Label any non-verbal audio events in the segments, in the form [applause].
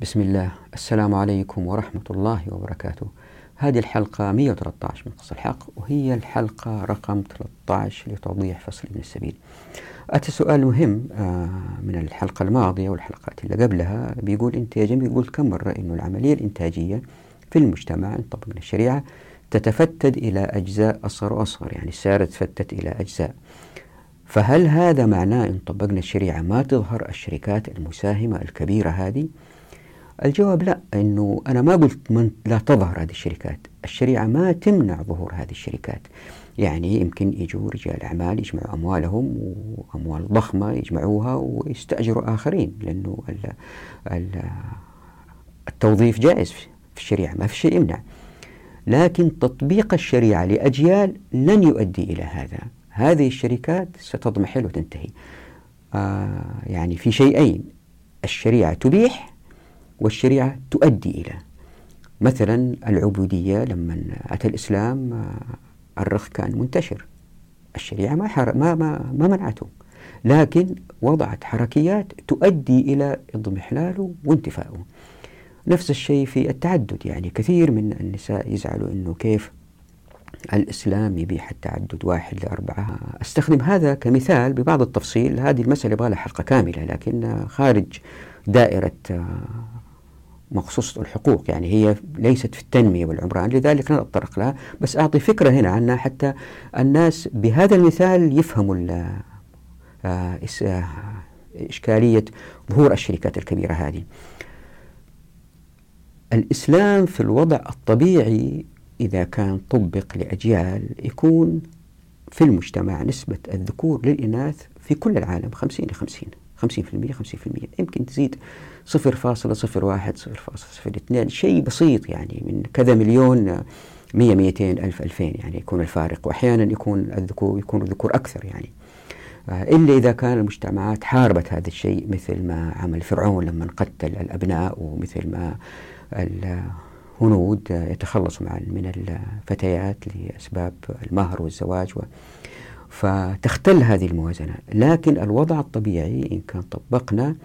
بسم الله. السلام عليكم ورحمة الله وبركاته. هذه الحلقة 113 من قص الحق وهي الحلقة رقم 13 لتوضيح فصل ابن السبيل. أتى سؤال مهم آه، من الحلقة الماضية والحلقات اللي قبلها. بيقول أنت يا جميل قلت كم مرة أنه العملية الإنتاجية في المجتمع إن طبقنا الشريعة تتفتت إلى أجزاء أصغر وأصغر يعني السيارة تفتت إلى أجزاء. فهل هذا معناه إن طبقنا الشريعة ما تظهر الشركات المساهمة الكبيرة هذه؟ الجواب لا إنه أنا ما قلت من لا تظهر هذه الشركات، الشريعة ما تمنع ظهور هذه الشركات. يعني يمكن يجوا رجال أعمال يجمعوا أموالهم وأموال ضخمة يجمعوها ويستأجروا آخرين لأنه التوظيف جائز في الشريعة ما في شيء يمنع. لكن تطبيق الشريعة لأجيال لن يؤدي إلى هذا. هذه الشركات ستضمحل وتنتهي. آه يعني في شيئين الشريعة تبيح والشريعة تؤدي إلى. مثلا العبودية لما أتى الإسلام آه، الرخ كان منتشر. الشريعة ما. ما, ما, ما منعته. لكن وضعت حركيات تؤدي إلى اضمحلاله وانتفائه نفس الشيء في التعدد. يعني كثير من النساء يزعلوا أنه كيف الإسلام يبيح التعدد واحد لأربعة. أستخدم هذا كمثال ببعض التفصيل. هذه المسألة يبغى لها حلقة كاملة لكن خارج دائرة مخصوصة الحقوق يعني هي ليست في التنمية والعمران لذلك لن أتطرق لها. بس أعطي فكرة هنا عنها حتى الناس بهذا المثال يفهموا آه، آه، إشكالية ظهور الشركات الكبيرة هذه. الإسلام في الوضع الطبيعي إذا كان طبق لأجيال يكون في المجتمع نسبة الذكور للإناث في كل العالم 50 ل 50 50% 50% يمكن تزيد 0.01 0.02 شيء بسيط يعني من كذا مليون 100 200 ألف 2000 يعني يكون الفارق. وأحيانا يكون الذكور يكون الذكور أكثر يعني. آه، إلا إذا كان المجتمعات حاربت هذا الشيء مثل ما عمل فرعون لما قتل الأبناء ومثل ما الهنود يتخلصوا من الفتيات لأسباب المهر والزواج و فتختل هذه الموازنة. لكن الوضع الطبيعي إن كان طبقنا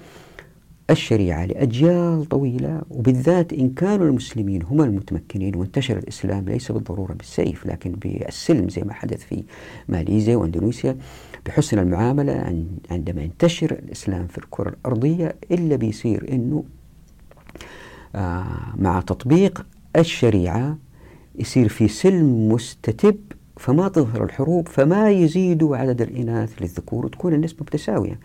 الشريعة لأجيال طويلة وبالذات إن كانوا المسلمين هم المتمكنين وانتشر الإسلام ليس بالضرورة بالسيف لكن بالسلم زي ما حدث في ماليزيا وأندونيسيا بحسن المعاملة عندما ينتشر الإسلام في الكرة الأرضية إلا بيصير أنه آه مع تطبيق الشريعة يصير في سلم مستتب فما تظهر الحروب فما يزيدوا عدد الإناث للذكور وتكون النسبة متساوية.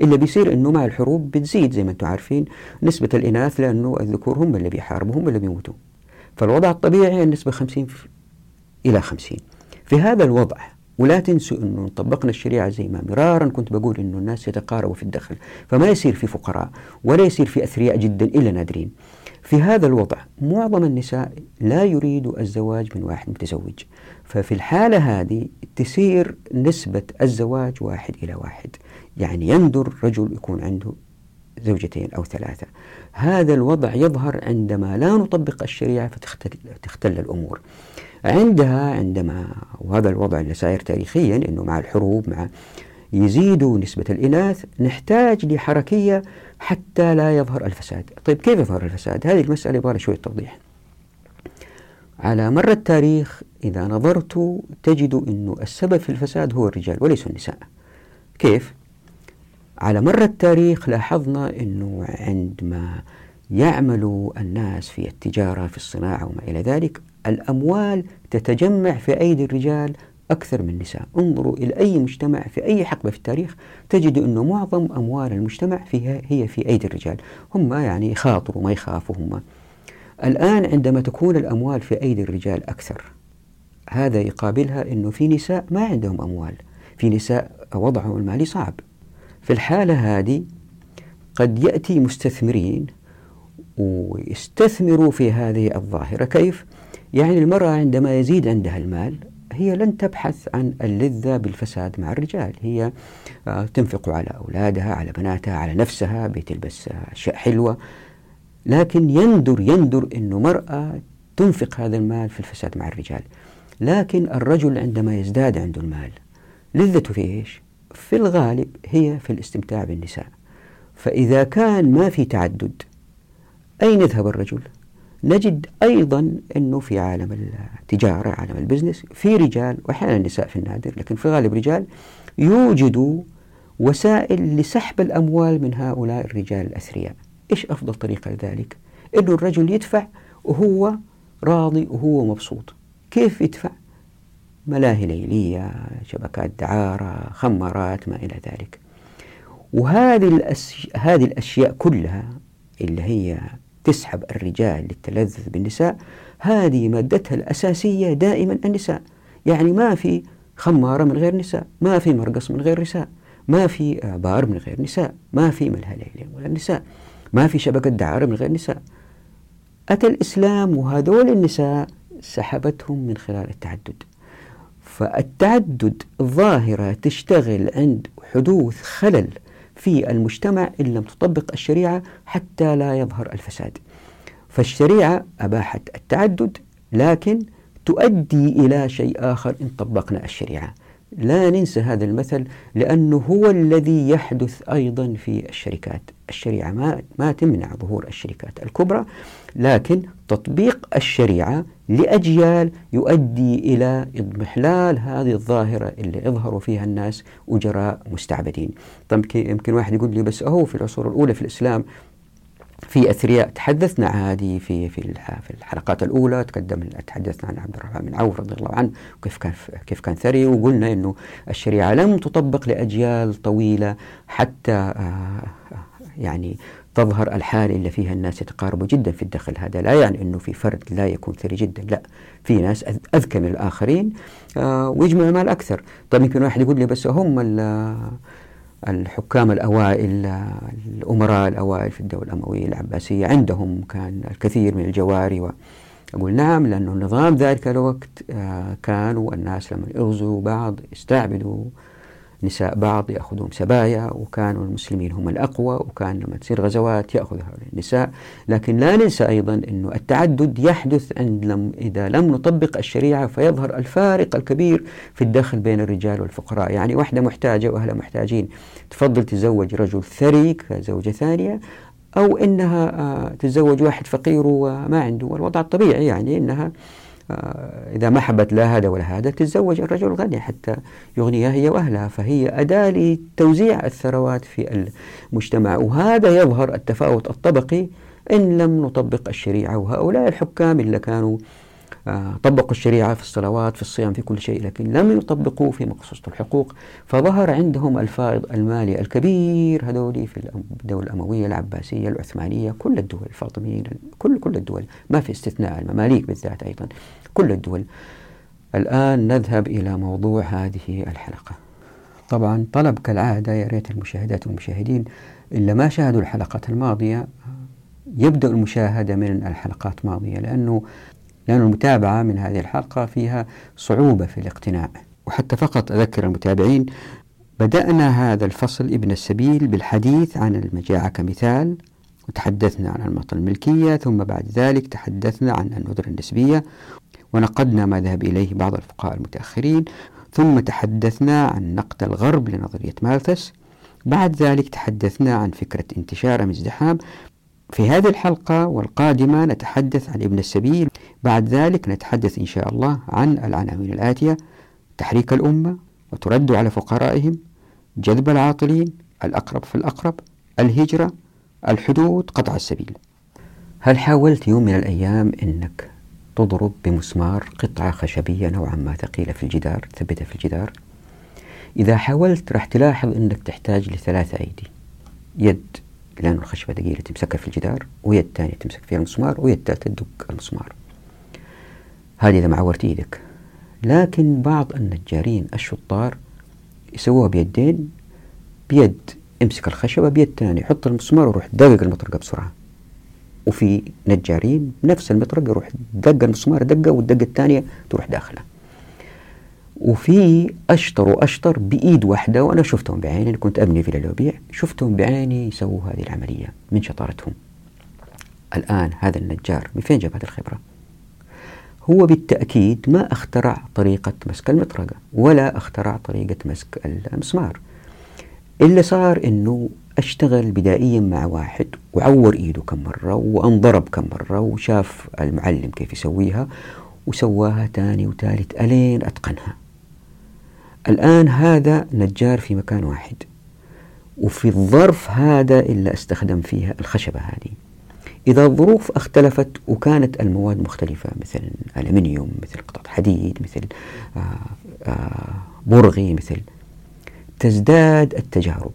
إلا بيصير أنه مع الحروب بتزيد زي ما أنتم عارفين نسبة الإناث لأنه الذكور هم اللي بيحاربوا هم اللي بيموتوا. فالوضع الطبيعي النسبة 50 إلى 50 في هذا الوضع ولا تنسوا أنه طبقنا الشريعة زي ما مرارا كنت بقول أنه الناس يتقاربوا في الدخل فما يصير في فقراء ولا يصير في أثرياء جدا إلا نادرين. في هذا الوضع معظم النساء لا يريد الزواج من واحد متزوج. ففي الحالة هذه تصير نسبة الزواج واحد إلى واحد. يعني يندر رجل يكون عنده زوجتين أو ثلاثة. هذا الوضع يظهر عندما لا نطبق الشريعة فتختل تختل الأمور. عندها عندما وهذا الوضع اللي ساير تاريخيا أنه مع الحروب مع يزيد نسبة الإناث نحتاج لحركية حتى لا يظهر الفساد. طيب كيف يظهر الفساد؟ هذه المسألة يبغى شوية توضيح. على مر التاريخ إذا نظرت تجد أنه السبب في الفساد هو الرجال وليس النساء. كيف؟ على مر التاريخ لاحظنا أنه عندما يعمل الناس في التجارة في الصناعة وما إلى ذلك الأموال تتجمع في أيدي الرجال أكثر من النساء. انظروا إلى أي مجتمع في أي حقبة في التاريخ تجد أنه معظم أموال المجتمع فيها هي في أيدي الرجال. هم يعني يخاطروا ما يخافوا هم الآن عندما تكون الأموال في أيدي الرجال أكثر هذا يقابلها أنه في نساء ما عندهم أموال في نساء وضعهم المالي صعب. في الحالة هذه قد يأتي مستثمرين ويستثمروا في هذه الظاهرة. كيف؟ يعني المرأة عندما يزيد عندها المال هي لن تبحث عن اللذة بالفساد مع الرجال. هي آه، تنفق على أولادها على بناتها على نفسها بتلبس أشياء حلوة. لكن يندر يندر أنه مرأة تنفق هذا المال في الفساد مع الرجال. لكن الرجل عندما يزداد عنده المال لذته في إيش؟ في الغالب هي في الاستمتاع بالنساء. فإذا كان ما في تعدد أين يذهب الرجل؟ نجد أيضا أنه في عالم التجارة عالم البزنس في رجال وأحيانا النساء في النادر لكن في الغالب رجال يوجدوا وسائل لسحب الأموال من هؤلاء الرجال الأثرياء. إيش أفضل طريقة لذلك؟ أنه الرجل يدفع وهو راضي وهو مبسوط. كيف يدفع؟ ملاهي ليلية شبكات دعارة خمارات ما إلى ذلك. وهذه الأس... هذه الأشياء كلها اللي هي تسحب الرجال للتلذذ بالنساء هذه مادتها الأساسية دائما النساء. يعني ما في خمارة من غير نساء ما في مرقص من غير نساء ما في بار من غير نساء ما في ملهى من غير نساء. ما في شبكة دعارة من غير نساء. أتى الإسلام وهذول النساء سحبتهم من خلال التعدد. فالتعدد ظاهرة تشتغل عند حدوث خلل في المجتمع إن لم تطبق الشريعة حتى لا يظهر الفساد. فالشريعة أباحت التعدد لكن تؤدي إلى شيء آخر إن طبقنا الشريعة. لا ننسى هذا المثل لأنه هو الذي يحدث أيضا في الشركات. الشريعة ما, ما تمنع ظهور الشركات الكبرى لكن تطبيق الشريعة لأجيال يؤدي إلى إضمحلال هذه الظاهرة اللي يظهر فيها الناس أجراء مستعبدين. طيب يمكن واحد يقول لي بس أهو في العصور الأولى في الإسلام في أثرياء تحدثنا عادي في في في الحلقات الأولى تقدم تحدثنا عن عبد الرحمن بن عوف رضي الله عنه وكيف كان كيف كان ثري وقلنا إنه الشريعة لم تطبق لأجيال طويلة حتى آه، يعني تظهر الحالة اللي فيها الناس يتقاربوا جدا في الدخل. هذا لا يعني أنه في فرد لا يكون ثري جدا لا. في ناس أذكى من الآخرين آه ويجمع مال أكثر. طيب يمكن واحد يقول لي بس هم الحكام الأوائل الأمراء الأوائل في الدولة الأموية العباسية عندهم كان الكثير من الجواري و أقول نعم لأنه النظام ذلك الوقت آه، كانوا الناس لما يغزوا بعض يستعبدوا نساء بعض يأخذون سبايا وكانوا المسلمين هم الأقوى وكان لما تصير غزوات يأخذ هؤلاء النساء. لكن لا ننسى أيضا أنه التعدد يحدث عند لم إذا لم نطبق الشريعة فيظهر الفارق الكبير في الدخل بين الرجال والفقراء. يعني واحدة محتاجة وأهلها محتاجين تفضل تزوج رجل ثري كزوجة ثانية أو أنها آه، تتزوج واحد فقير وما عنده والوضع الطبيعي يعني أنها إذا ما حبت لا هذا ولا هذا تتزوج الرجل الغني حتى يغنيها هي وأهلها فهي أداة لتوزيع الثروات في المجتمع. وهذا يظهر التفاوت الطبقي إن لم نطبق الشريعة وهؤلاء الحكام اللي كانوا طبقوا الشريعة في الصلوات في الصيام في كل شيء لكن لم يطبقوه في مقصوصة الحقوق. فظهر عندهم الفائض المالي الكبير هذول في الدولة الأموية العباسية العثمانية كل الدول الفاطميين كل كل الدول. ما في استثناء المماليك بالذات أيضا كل الدول. الآن نذهب إلى موضوع هذه الحلقة. طبعا طلب كالعادة يا ريت المشاهدات والمشاهدين إلا ما شاهدوا الحلقات الماضية يبدأ المشاهدة من الحلقات الماضية لأنه لأن المتابعة من هذه الحلقة فيها صعوبة في الاقتناع. وحتى فقط أذكر المتابعين بدأنا هذا الفصل ابن السبيل بالحديث عن المجاعة كمثال وتحدثنا عن المطل الملكية ثم بعد ذلك تحدثنا عن الندرة النسبية ونقدنا ما ذهب إليه بعض الفقهاء المتأخرين ثم تحدثنا عن نقد الغرب لنظرية مالثس بعد ذلك تحدثنا عن فكرة انتشار أم ازدحام في هذه الحلقة والقادمة نتحدث عن ابن السبيل بعد ذلك نتحدث إن شاء الله عن العناوين الآتية تحريك الأمة وترد على فقرائهم جذب العاطلين الأقرب في الأقرب الهجرة الحدود قطع السبيل. هل حاولت يوم من الأيام أنك تضرب بمسمار قطعة خشبية نوعا ما ثقيلة في الجدار تثبتها في الجدار؟ إذا حاولت راح تلاحظ أنك تحتاج لثلاثة أيدي يد لأن الخشبة ثقيلة تمسكها في الجدار ويد ثانية تمسك فيها المسمار ويد ثالثة تدق المسمار. هذه إذا ما عورت إيدك. لكن بعض النجارين الشطار يسووها بيدين بيد امسك الخشبة بيد ثانية يحط المسمار ويروح دقق المطرقة بسرعة. وفي نجارين نفس المطرقة يروح دق المسمار دقة والدقة الثانية تروح داخله وفي أشطر وأشطر بإيد واحدة وأنا شفتهم بعيني أنا كنت أبني في الوبيع شفتهم بعيني يسووا هذه العملية من شطارتهم. الآن هذا النجار من فين جاب هذه الخبرة؟ هو بالتأكيد ما اخترع طريقة مسك المطرقة ولا اخترع طريقة مسك المسمار. اللي صار أنه أشتغل بدائيا مع واحد وعور إيده كم مرة وانضرب كم مرة وشاف المعلم كيف يسويها وسواها تاني وثالث ألين أتقنها. الآن هذا نجار في مكان واحد وفي الظرف هذا اللي استخدم فيها الخشبة هذه. إذا الظروف اختلفت وكانت المواد مختلفة مثل ألمنيوم مثل قطعة حديد مثل آآ آه، آآ آه، برغي مثل تزداد التجارب.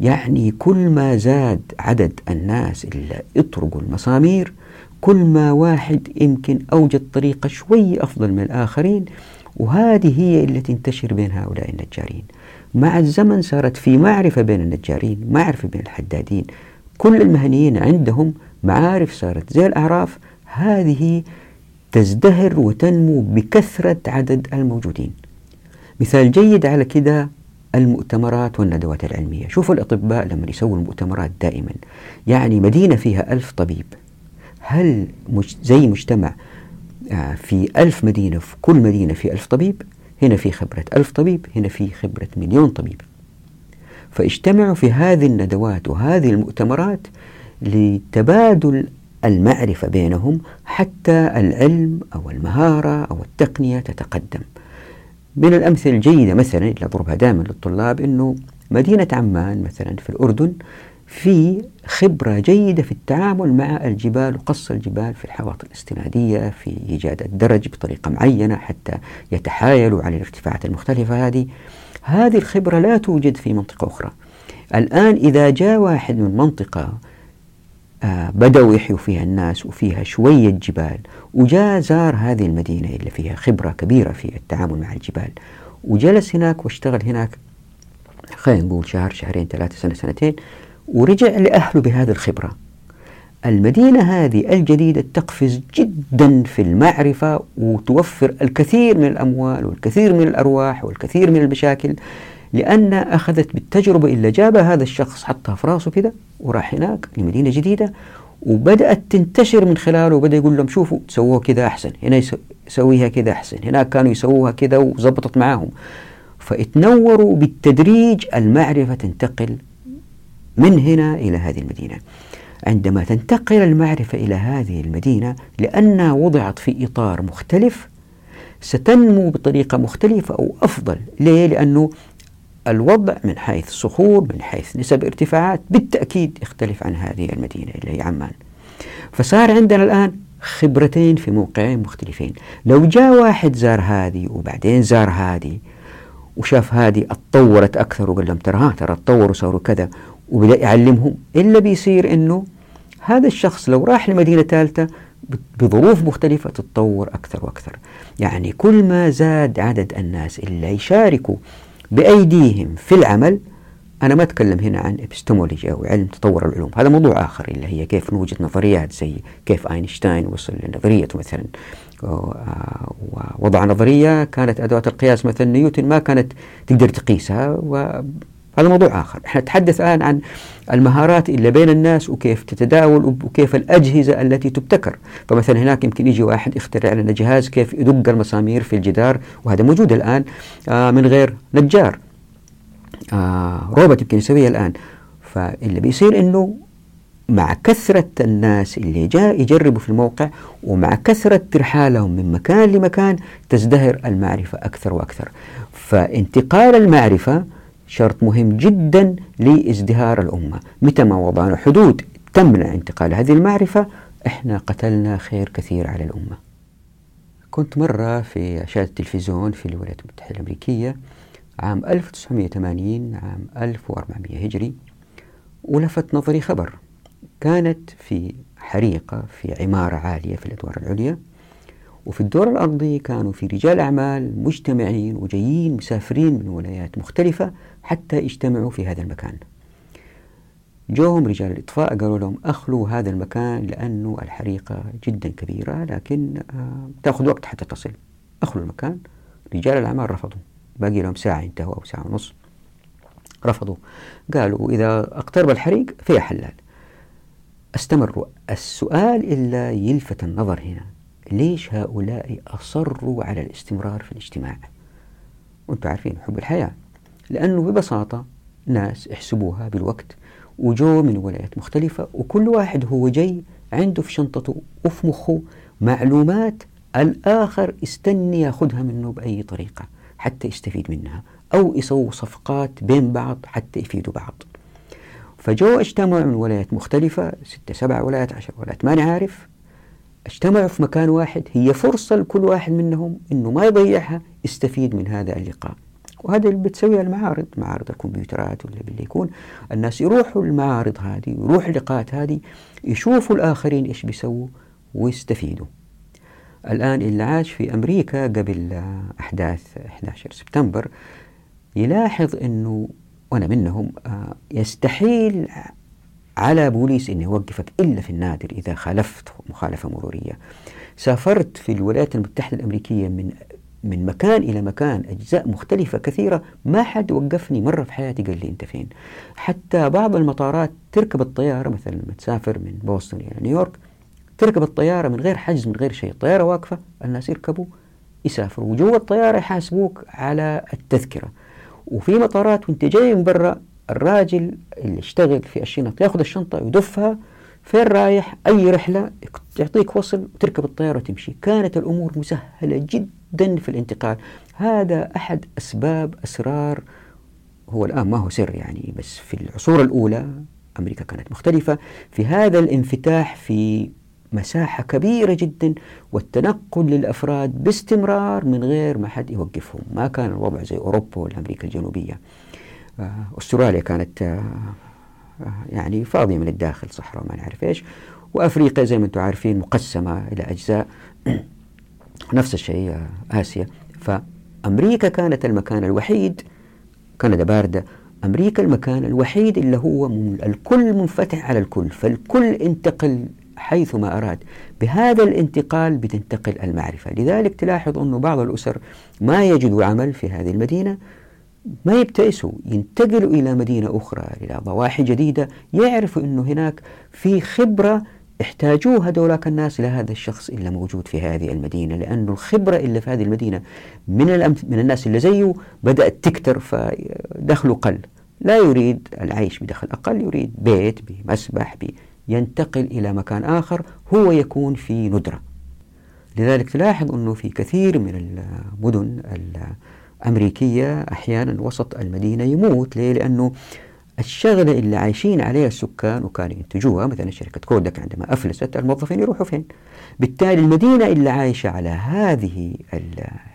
يعني كل ما زاد عدد الناس اللي يطرقوا المسامير كل ما واحد يمكن أوجد طريقة شوي أفضل من الآخرين وهذه هي اللي تنتشر بين هؤلاء النجارين. مع الزمن صارت في معرفة بين النجارين معرفة بين الحدادين. كل المهنيين عندهم معارف صارت زي الأعراف هذه تزدهر وتنمو بكثرة عدد الموجودين. مثال جيد على كده المؤتمرات والندوات العلمية. شوفوا الأطباء لما يسووا المؤتمرات دائما. يعني مدينة فيها ألف طبيب. هل زي مجتمع آه، في ألف مدينة في كل مدينة في ألف طبيب؟ هنا في خبرة ألف طبيب هنا في خبرة مليون طبيب. فاجتمعوا في هذه الندوات وهذه المؤتمرات لتبادل المعرفة بينهم حتى العلم أو المهارة أو التقنية تتقدم. من الأمثلة الجيدة مثلا اللي أضربها دائما للطلاب أنه مدينة عمان مثلا في الأردن في خبرة جيدة في التعامل مع الجبال وقص الجبال في الحواضر الاستنادية في إيجاد الدرج بطريقة معينة حتى يتحايلوا على الارتفاعات المختلفة هذه. هذه الخبرة لا توجد في منطقة أخرى. الآن إذا جاء واحد من منطقة بدأوا يحيوا فيها الناس وفيها شوية جبال. وجاء زار هذه المدينة اللي فيها خبرة كبيرة في التعامل مع الجبال. وجلس هناك واشتغل هناك خلينا نقول شهر شهرين ثلاثة سنة سنتين ورجع لأهله بهذه الخبرة. المدينة هذه الجديدة تقفز جدا في المعرفة وتوفر الكثير من الأموال والكثير من الأرواح والكثير من المشاكل. لأن أخذت بالتجربة اللي جابها هذا الشخص حطها في راسه كده وراح هناك لمدينة جديدة وبدأت تنتشر من خلاله وبدأ يقول لهم شوفوا سووها كده أحسن هنا يسويها كده أحسن هناك كانوا يسووها كده وزبطت معاهم. فاتنوروا بالتدريج المعرفة تنتقل من هنا إلى هذه المدينة. عندما تنتقل المعرفة إلى هذه المدينة لأنها وضعت في إطار مختلف ستنمو بطريقة مختلفة أو أفضل. ليه؟ لأنه الوضع من حيث صخور من حيث نسب ارتفاعات بالتأكيد يختلف عن هذه المدينة اللي هي عمان. فصار عندنا الآن خبرتين في موقعين مختلفين. لو جاء واحد زار هذه وبعدين زار هذه وشاف هذه اتطورت أكثر وقال لهم ترى ترى اتطوروا وصاروا كذا وبدأ يعلمهم إلا بيصير إنه هذا الشخص لو راح لمدينة ثالثة بظروف مختلفة تتطور أكثر وأكثر. يعني كل ما زاد عدد الناس اللي يشاركوا بأيديهم في العمل. أنا ما أتكلم هنا عن ابستمولوجي أو علم تطور العلوم هذا موضوع آخر اللي هي كيف نوجد نظريات زي كيف أينشتاين وصل لنظريته مثلا. ووضع نظرية كانت أدوات القياس مثلا نيوتن ما كانت تقدر تقيسها هذا موضوع آخر. إحنا نتحدث الآن عن المهارات اللي بين الناس وكيف تتداول وكيف الأجهزة التي تبتكر. فمثلا هناك يمكن يجي واحد يخترع لنا جهاز كيف يدق المسامير في الجدار وهذا موجود الآن آه من غير نجار. آه روبوت يمكن يسويها الآن. فاللي بيصير أنه مع كثرة الناس اللي جاء يجربوا في الموقع ومع كثرة ترحالهم من مكان لمكان تزدهر المعرفة أكثر وأكثر. فانتقال المعرفة شرط مهم جدا لإزدهار الأمة. متى ما وضعنا حدود تمنع انتقال هذه المعرفة إحنا قتلنا خير كثير على الأمة. كنت مرة في شاشة التلفزيون في الولايات المتحدة الأمريكية عام 1980 عام 1400 هجري ولفت نظري خبر. كانت في حريقة في عمارة عالية في الأدوار العليا وفي الدور الأرضي كانوا في رجال أعمال مجتمعين وجايين مسافرين من ولايات مختلفة حتى يجتمعوا في هذا المكان. جوهم رجال الإطفاء قالوا لهم أخلوا هذا المكان لأنه الحريقة جدا كبيرة لكن آه تأخذ وقت حتى تصل. أخلوا المكان. رجال الأعمال رفضوا. باقي لهم ساعة ينتهوا أو ساعة ونص. رفضوا. قالوا إذا اقترب الحريق فيها حلال. استمروا السؤال إلا يلفت النظر هنا. ليش هؤلاء أصروا على الاستمرار في الاجتماع؟ وأنتم عارفين حب الحياة. لأنه ببساطة ناس يحسبوها بالوقت. وجو من ولايات مختلفة وكل واحد هو جاي عنده في شنطته وفي مخه معلومات الآخر استني ياخذها منه بأي طريقة حتى يستفيد منها أو يسووا صفقات بين بعض حتى يفيدوا بعض. فجو اجتمعوا من ولايات مختلفة ستة سبع ولايات عشر ولايات ما نعرف اجتمعوا في مكان واحد هي فرصة لكل واحد منهم إنه ما يضيعها يستفيد من هذا اللقاء. وهذا اللي بتسويها المعارض معارض الكمبيوترات ولا باللي يكون. الناس يروحوا المعارض هذه يروحوا اللقاءات هذه يشوفوا الآخرين إيش بيسووا ويستفيدوا. الآن اللي عاش في أمريكا قبل أحداث 11 سبتمبر يلاحظ أنه وأنا منهم آه، يستحيل على بوليس أن يوقفك إلا في النادر إذا خالفت مخالفة مرورية. سافرت في الولايات المتحدة الأمريكية من من مكان إلى مكان أجزاء مختلفة كثيرة. ما حد وقفني مرة في حياتي قال لي أنت فين؟ حتى بعض المطارات تركب الطيارة مثلا لما تسافر من بوسطن إلى نيويورك تركب الطيارة من غير حجز من غير شيء. الطيارة واقفة الناس يركبوا يسافروا. وجوا الطيارة يحاسبوك على التذكرة. وفي مطارات وأنت جاي من برا الراجل اللي يشتغل في الشنط ياخذ الشنطة ويدفها فين رايح؟ أي رحلة يعطيك وصل وتركب الطيارة وتمشي. كانت الأمور مسهلة جدا. في الانتقال. هذا أحد أسباب أسرار هو الآن ما هو سر يعني بس في العصور الأولى أمريكا كانت مختلفة. في هذا الانفتاح في مساحة كبيرة جدا والتنقل للأفراد باستمرار من غير ما حد يوقفهم. ما كان الوضع زي أوروبا والأمريكا الجنوبية. آه، أستراليا كانت آه، آه، يعني فاضية من الداخل صحراء ما نعرف إيش. وأفريقيا زي ما أنتم عارفين مقسمة إلى أجزاء. [clears throat] نفس الشيء آسيا. فأمريكا كانت المكان الوحيد كندا باردة. أمريكا المكان الوحيد اللي هو الكل منفتح على الكل فالكل انتقل حيث ما أراد. بهذا الانتقال بتنتقل المعرفة. لذلك تلاحظ أن بعض الأسر ما يجدوا عمل في هذه المدينة ما يبتئسوا ينتقلوا إلى مدينة أخرى إلى ضواحي جديدة. يعرفوا أنه هناك في خبرة احتاجوها دولك الناس لهذا الشخص اللي موجود في هذه المدينة لأن الخبرة اللي في هذه المدينة من, من الناس اللي زيه بدأت تكتر فدخله قل. لا يريد العيش بدخل أقل يريد بيت بمسبح ينتقل إلى مكان آخر هو يكون في ندرة. لذلك تلاحظ أنه في كثير من المدن الأمريكية أحيانا وسط المدينة يموت. ليه؟ لأنه الشغلة اللي عايشين عليها السكان وكانوا ينتجوها مثلا شركة كودك عندما أفلست الموظفين يروحوا فين؟ بالتالي المدينة اللي عايشة على هذه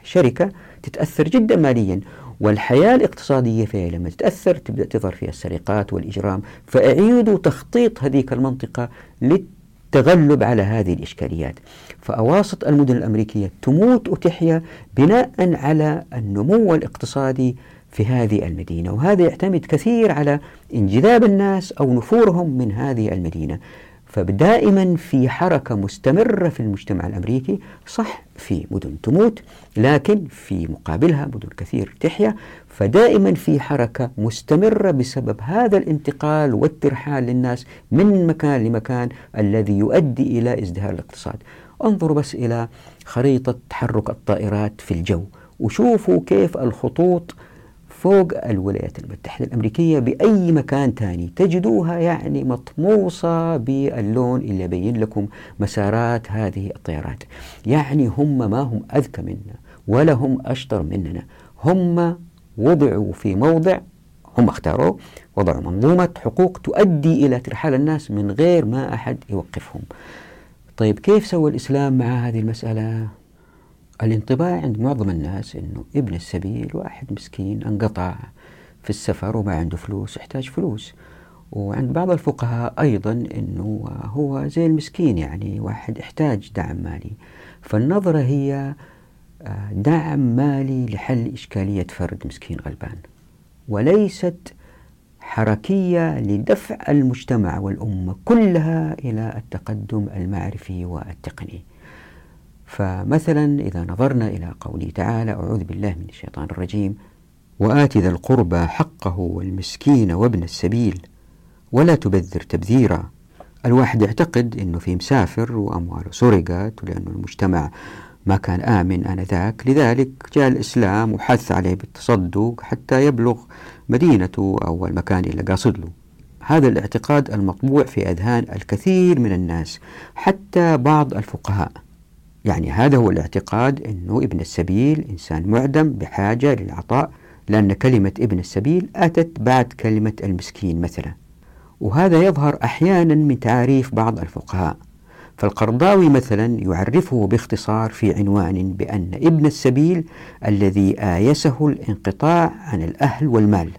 الشركة تتأثر جدا ماليا والحياة الاقتصادية فيها لما تتأثر تبدأ تظهر فيها السرقات والإجرام فأعيدوا تخطيط هذيك المنطقة للتغلب على هذه الإشكاليات. فأواسط المدن الأمريكية تموت وتحيا بناء على النمو الاقتصادي في هذه المدينة وهذا يعتمد كثير على انجذاب الناس أو نفورهم من هذه المدينة. فدائما في حركة مستمرة في المجتمع الأمريكي صح في مدن تموت لكن في مقابلها مدن كثير تحيا. فدائما في حركة مستمرة بسبب هذا الانتقال والترحال للناس من مكان لمكان الذي يؤدي إلى ازدهار الاقتصاد. انظروا بس إلى خريطة تحرك الطائرات في الجو وشوفوا كيف الخطوط فوق الولايات المتحدة الأمريكية بأي مكان تاني. تجدوها يعني مطموسة باللون اللي يبين لكم مسارات هذه الطيارات. يعني هم ما هم أذكى منا ولا هم أشطر مننا. هم وضعوا في موضع هم اختاروا وضعوا منظومة حقوق تؤدي إلى ترحال الناس من غير ما أحد يوقفهم. طيب كيف سوى الإسلام مع هذه المسألة؟ الانطباع عند معظم الناس أنه ابن السبيل واحد مسكين انقطع في السفر وما عنده فلوس يحتاج فلوس. وعند بعض الفقهاء أيضا أنه هو زي المسكين يعني واحد يحتاج دعم مالي. فالنظرة هي آه، دعم مالي لحل إشكالية فرد مسكين غلبان. وليست حركية لدفع المجتمع والأمة كلها إلى التقدم المعرفي والتقني. فمثلا إذا نظرنا إلى قوله تعالى أعوذ بالله من الشيطان الرجيم. وآت ذا القربى حقه والمسكين وابن السبيل ولا تبذر تبذيرا. الواحد يعتقد أنه في مسافر وأمواله سرقت ولأنه المجتمع ما كان آمن آنذاك. لذلك جاء الإسلام وحث عليه بالتصدق حتى يبلغ مدينته أو المكان اللي قاصد له. هذا الاعتقاد المطبوع في أذهان الكثير من الناس حتى بعض الفقهاء. يعني هذا هو الاعتقاد أنه ابن السبيل إنسان معدم بحاجة للعطاء لأن كلمة ابن السبيل أتت بعد كلمة المسكين مثلا. وهذا يظهر أحيانا من تعاريف بعض الفقهاء. فالقرضاوي مثلا يعرفه باختصار في عنوان بأن ابن السبيل الذي آيسه الانقطاع عن الأهل والمال.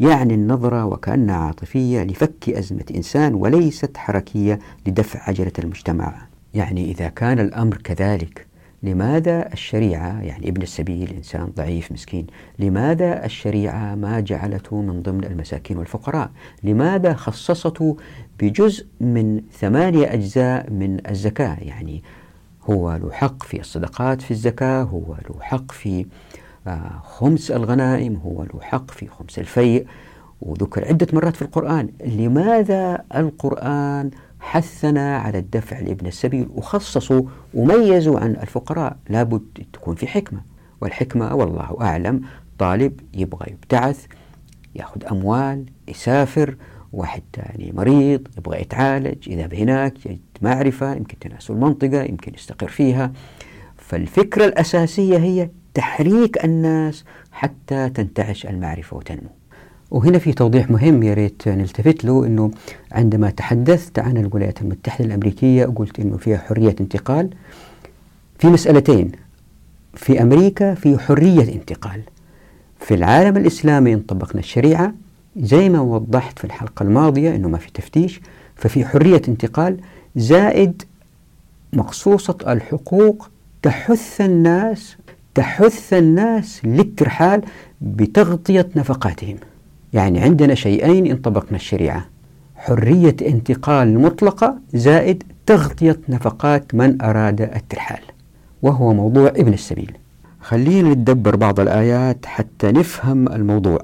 يعني النظرة وكأنها عاطفية لفك أزمة إنسان وليست حركية لدفع عجلة المجتمع. يعني إذا كان الأمر كذلك لماذا الشريعة يعني ابن السبيل إنسان ضعيف مسكين لماذا الشريعة ما جعلته من ضمن المساكين والفقراء؟ لماذا خصصته بجزء من ثمانية أجزاء من الزكاة؟ يعني هو له حق في الصدقات في الزكاة هو له حق في آه، خمس الغنائم هو له حق في خمس الفيء وذكر عدة مرات في القرآن. لماذا القرآن حثنا على الدفع لابن السبيل وخصصوا وميزوا عن الفقراء. لابد تكون في حكمة والحكمة والله أعلم طالب يبغى يبتعث يأخذ أموال يسافر واحد ثاني مريض يبغى يتعالج يذهب هناك يجد معرفة يمكن تناسل المنطقة يمكن يستقر فيها. فالفكرة الأساسية هي تحريك الناس حتى تنتعش المعرفة وتنمو. وهنا في توضيح مهم يا ريت نلتفت له إنه عندما تحدثت عن الولايات المتحدة الأمريكية قلت إنه فيها حرية انتقال في مسألتين في أمريكا في حرية انتقال. في العالم الإسلامي ان طبقنا الشريعة زي ما وضحت في الحلقة الماضية إنه ما في تفتيش ففي حرية انتقال زائد مقصوصة الحقوق تحث الناس تحث الناس للترحال بتغطية نفقاتهم. يعني عندنا شيئين إن طبقنا الشريعة. حرية انتقال مطلقة زائد تغطية نفقات من أراد الترحال وهو موضوع ابن السبيل. خلينا نتدبر بعض الآيات حتى نفهم الموضوع.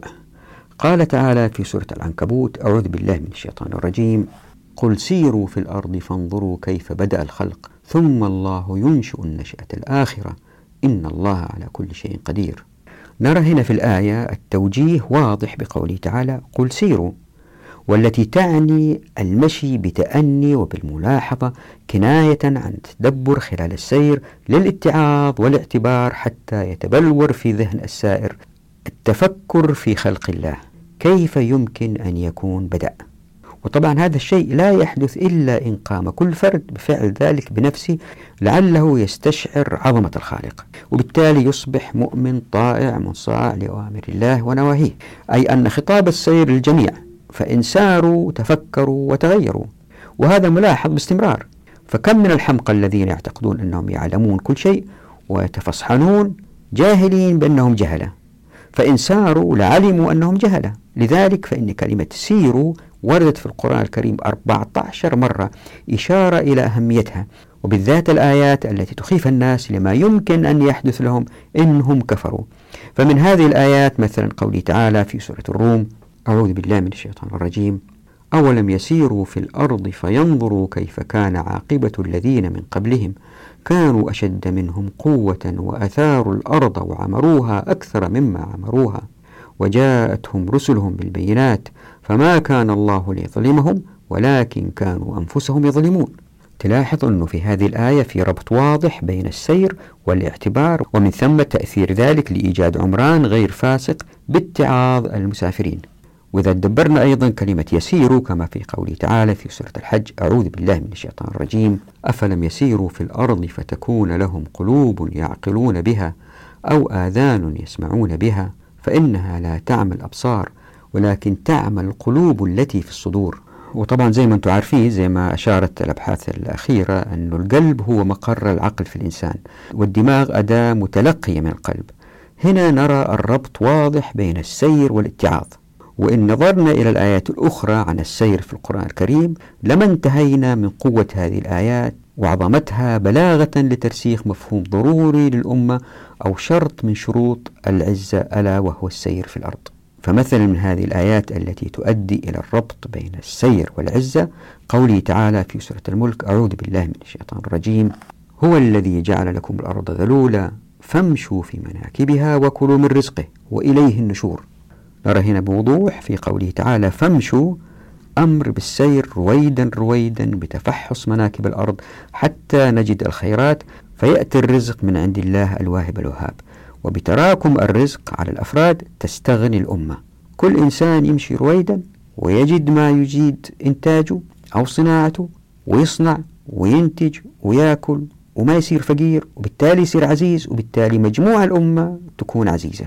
قال تعالى في سورة العنكبوت أعوذ بالله من الشيطان الرجيم. قل سيروا في الأرض فانظروا كيف بدأ الخلق ثم الله ينشئ النشأة الآخرة. إن الله على كل شيء قدير. نرى هنا في الآية التوجيه واضح بقوله تعالى قل سيروا والتي تعني المشي بتأني وبالملاحظة كناية عن التدبر خلال السير للاتعاظ والاعتبار حتى يتبلور في ذهن السائر التفكر في خلق الله. كيف يمكن أن يكون بدأ؟ وطبعا هذا الشيء لا يحدث إلا إن قام كل فرد بفعل ذلك بنفسه لعله يستشعر عظمة الخالق. وبالتالي يصبح مؤمن طائع منصاع لأوامر الله ونواهيه. أي أن خطاب السير للجميع فإن ساروا تفكروا وتغيروا. وهذا ملاحظ باستمرار. فكم من الحمقى الذين يعتقدون أنهم يعلمون كل شيء ويتفصحنون جاهلين بأنهم جهلة. فإن ساروا لعلموا أنهم جهلة. لذلك فإن كلمة سيروا وردت في القرآن الكريم 14 مرة إشارة إلى أهميتها وبالذات الآيات التي تخيف الناس لما يمكن أن يحدث لهم إنهم كفروا. فمن هذه الآيات مثلا قوله تعالى في سورة الروم أعوذ بالله من الشيطان الرجيم أولم يسيروا في الأرض فينظروا كيف كان عاقبة الذين من قبلهم؟ كانوا أشد منهم قوة وأثاروا الأرض وعمروها أكثر مما عمروها. وجاءتهم رسلهم بالبينات فما كان الله ليظلمهم ولكن كانوا أنفسهم يظلمون. تلاحظ أنه في هذه الآية في ربط واضح بين السير والاعتبار ومن ثم تأثير ذلك لإيجاد عمران غير فاسق باتعاظ المسافرين. وإذا دبرنا أيضا كلمة يسيروا كما في قوله تعالى في سورة الحج أعوذ بالله من الشيطان الرجيم. أفلم يسيروا في الأرض فتكون لهم قلوب يعقلون بها أو آذان يسمعون بها فإنها لا تعمى الأبصار ولكن تعمى القلوب التي في الصدور. وطبعا زي ما أنتم عارفين زي ما أشارت الأبحاث الأخيرة أن القلب هو مقر العقل في الإنسان والدماغ أداة متلقية من القلب. هنا نرى الربط واضح بين السير والاتعاظ. وإن نظرنا إلى الآيات الأخرى عن السير في القرآن الكريم لما انتهينا من قوة هذه الآيات وعظمتها بلاغة لترسيخ مفهوم ضروري للأمة أو شرط من شروط العزة ألا وهو السير في الأرض. فمثلا من هذه الآيات التي تؤدي إلى الربط بين السير والعزة قوله تعالى في سورة الملك أعوذ بالله من الشيطان الرجيم هو الذي جعل لكم الأرض ذلولا فامشوا في مناكبها وكلوا من رزقه وإليه النشور. نرى هنا بوضوح في قوله تعالى فامشوا الأمر بالسير رويدا رويدا بتفحص مناكب الأرض حتى نجد الخيرات فيأتي الرزق من عند الله الواهب الوهاب. وبتراكم الرزق على الأفراد تستغني الأمة. كل إنسان يمشي رويدا ويجد ما يجيد إنتاجه أو صناعته ويصنع وينتج ويأكل وما يصير فقير وبالتالي يصير عزيز وبالتالي مجموع الأمة تكون عزيزة.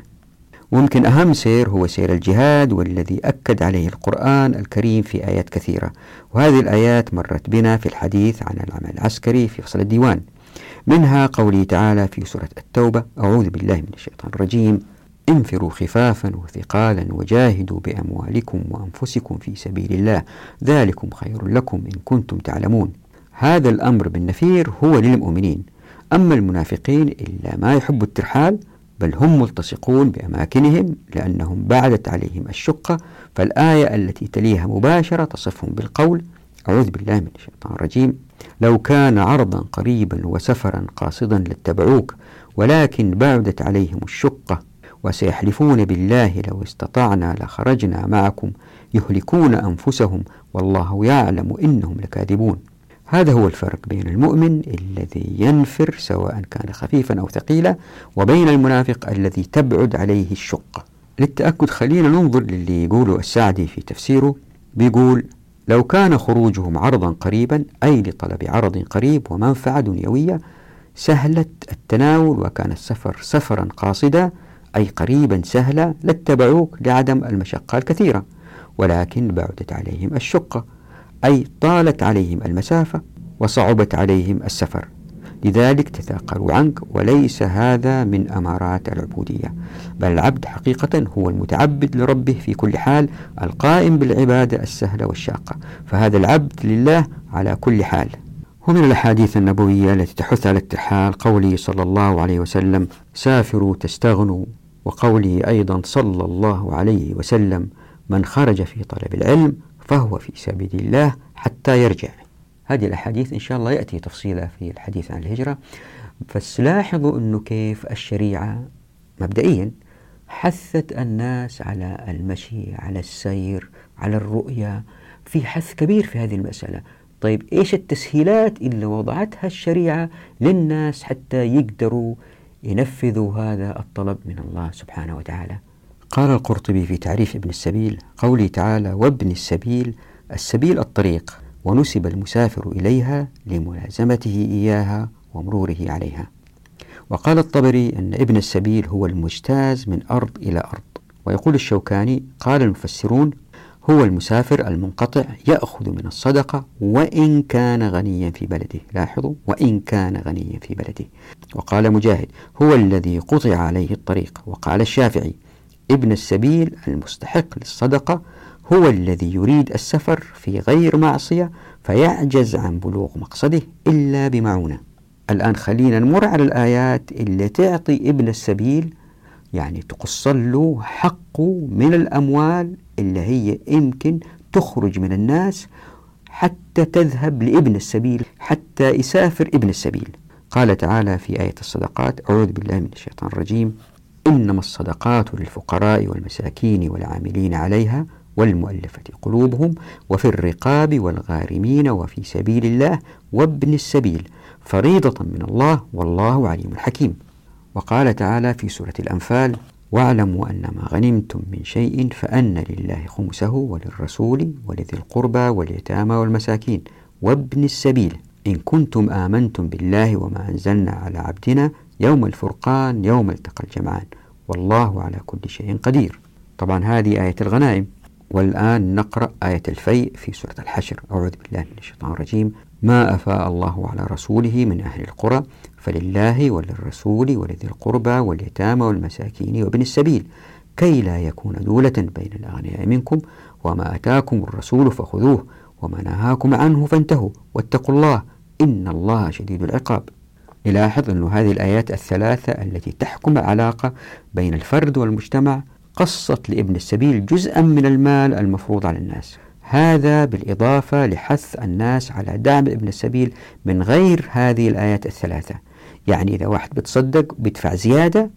ويمكن أهم سير هو سير الجهاد والذي أكد عليه القرآن الكريم في آيات كثيرة. وهذه الآيات مرت بنا في الحديث عن العمل العسكري في فصل الديوان. منها قوله تعالى في سورة التوبة أعوذ بالله من الشيطان الرجيم. انفروا خفافا وثقالا وجاهدوا بأموالكم وأنفسكم في سبيل الله. ذلكم خير لكم إن كنتم تعلمون. هذا الأمر بالنفير هو للمؤمنين. أما المنافقين إلا ما يحب الترحال بل هم ملتصقون بأماكنهم لأنهم بعدت عليهم الشقة فالآية التي تليها مباشرة تصفهم بالقول أعوذ بالله من الشيطان الرجيم. لو كان عرضا قريبا وسفرا قاصدا لاتبعوك ولكن بعدت عليهم الشقة وسيحلفون بالله لو استطعنا لخرجنا معكم يهلكون أنفسهم والله يعلم إنهم لكاذبون. هذا هو الفرق بين المؤمن الذي ينفر سواء كان خفيفا أو ثقيلا وبين المنافق الذي تبعد عليه الشقة. للتأكد خلينا ننظر للي يقوله السعدي في تفسيره. بيقول لو كان خروجهم عرضا قريبا أي لطلب عرض قريب ومنفعة دنيوية سهلت التناول وكان السفر سفرا قاصدا أي قريبا سهلا لاتبعوك لعدم المشقة الكثيرة. ولكن بعدت عليهم الشقة أي طالت عليهم المسافة وصعبت عليهم السفر. لذلك تثاقلوا عنك وليس هذا من أمارات العبودية بل العبد حقيقة هو المتعبد لربه في كل حال القائم بالعبادة السهلة والشاقة فهذا العبد لله على كل حال. ومن الأحاديث النبوية التي تحث على الترحال قوله صلى الله عليه وسلم سافروا تستغنوا وقوله أيضا صلى الله عليه وسلم من خرج في طلب العلم فهو في سبيل الله حتى يرجع. هذه الأحاديث إن شاء الله يأتي تفصيلها في الحديث عن الهجرة. بس لاحظوا أنه كيف الشريعة مبدئيا حثت الناس على المشي على السير على الرؤية في حث كبير في هذه المسألة. طيب إيش التسهيلات اللي وضعتها الشريعة للناس حتى يقدروا ينفذوا هذا الطلب من الله سبحانه وتعالى؟ قال القرطبي في تعريف ابن السبيل قوله تعالى وابن السبيل السبيل الطريق. ونسب المسافر إليها لملازمته إياها ومروره عليها. وقال الطبري أن ابن السبيل هو المجتاز من أرض إلى أرض. ويقول الشوكاني قال المفسرون هو المسافر المنقطع يأخذ من الصدقة وإن كان غنيا في بلده. لاحظوا وإن كان غنيا في بلده. وقال مجاهد هو الذي قطع عليه الطريق. وقال الشافعي ابن السبيل المستحق للصدقة هو الذي يريد السفر في غير معصية فيعجز عن بلوغ مقصده إلا بمعونة. الآن خلينا نمر على الآيات اللي تعطي ابن السبيل يعني تقص له حقه من الأموال اللي هي يمكن تخرج من الناس حتى تذهب لابن السبيل حتى يسافر ابن السبيل. قال تعالى في آية الصدقات أعوذ بالله من الشيطان الرجيم إنما الصدقات للفقراء والمساكين والعاملين عليها والمؤلفة قلوبهم وفي الرقاب والغارمين وفي سبيل الله وابن السبيل فريضة من الله والله عليم حكيم. وقال تعالى في سورة الأنفال واعلموا أن ما غنمتم من شيء فأن لله خمسه وللرسول ولذي القربى واليتامى والمساكين وابن السبيل. إن كنتم آمنتم بالله وما أنزلنا على عبدنا يوم الفرقان يوم التقى الجمعان. والله على كل شيء قدير. طبعا هذه آية الغنائم. والآن نقرأ آية الفيء في سورة الحشر. أعوذ بالله من الشيطان الرجيم. ما أفاء الله على رسوله من أهل القرى؟ فلله وللرسول ولذي القربى واليتامى والمساكين وابن السبيل. كي لا يكون دولة بين الأغنياء منكم وما أتاكم الرسول فخذوه وما نهاكم عنه فانتهوا. واتقوا الله إن الله شديد العقاب. نلاحظ أن هذه الآيات الثلاثة التي تحكم علاقة بين الفرد والمجتمع قصت لابن السبيل جزءا من المال المفروض على الناس. هذا بالإضافة لحث الناس على دعم ابن السبيل من غير هذه الآيات الثلاثة. يعني إذا واحد بتصدق بيدفع زيادة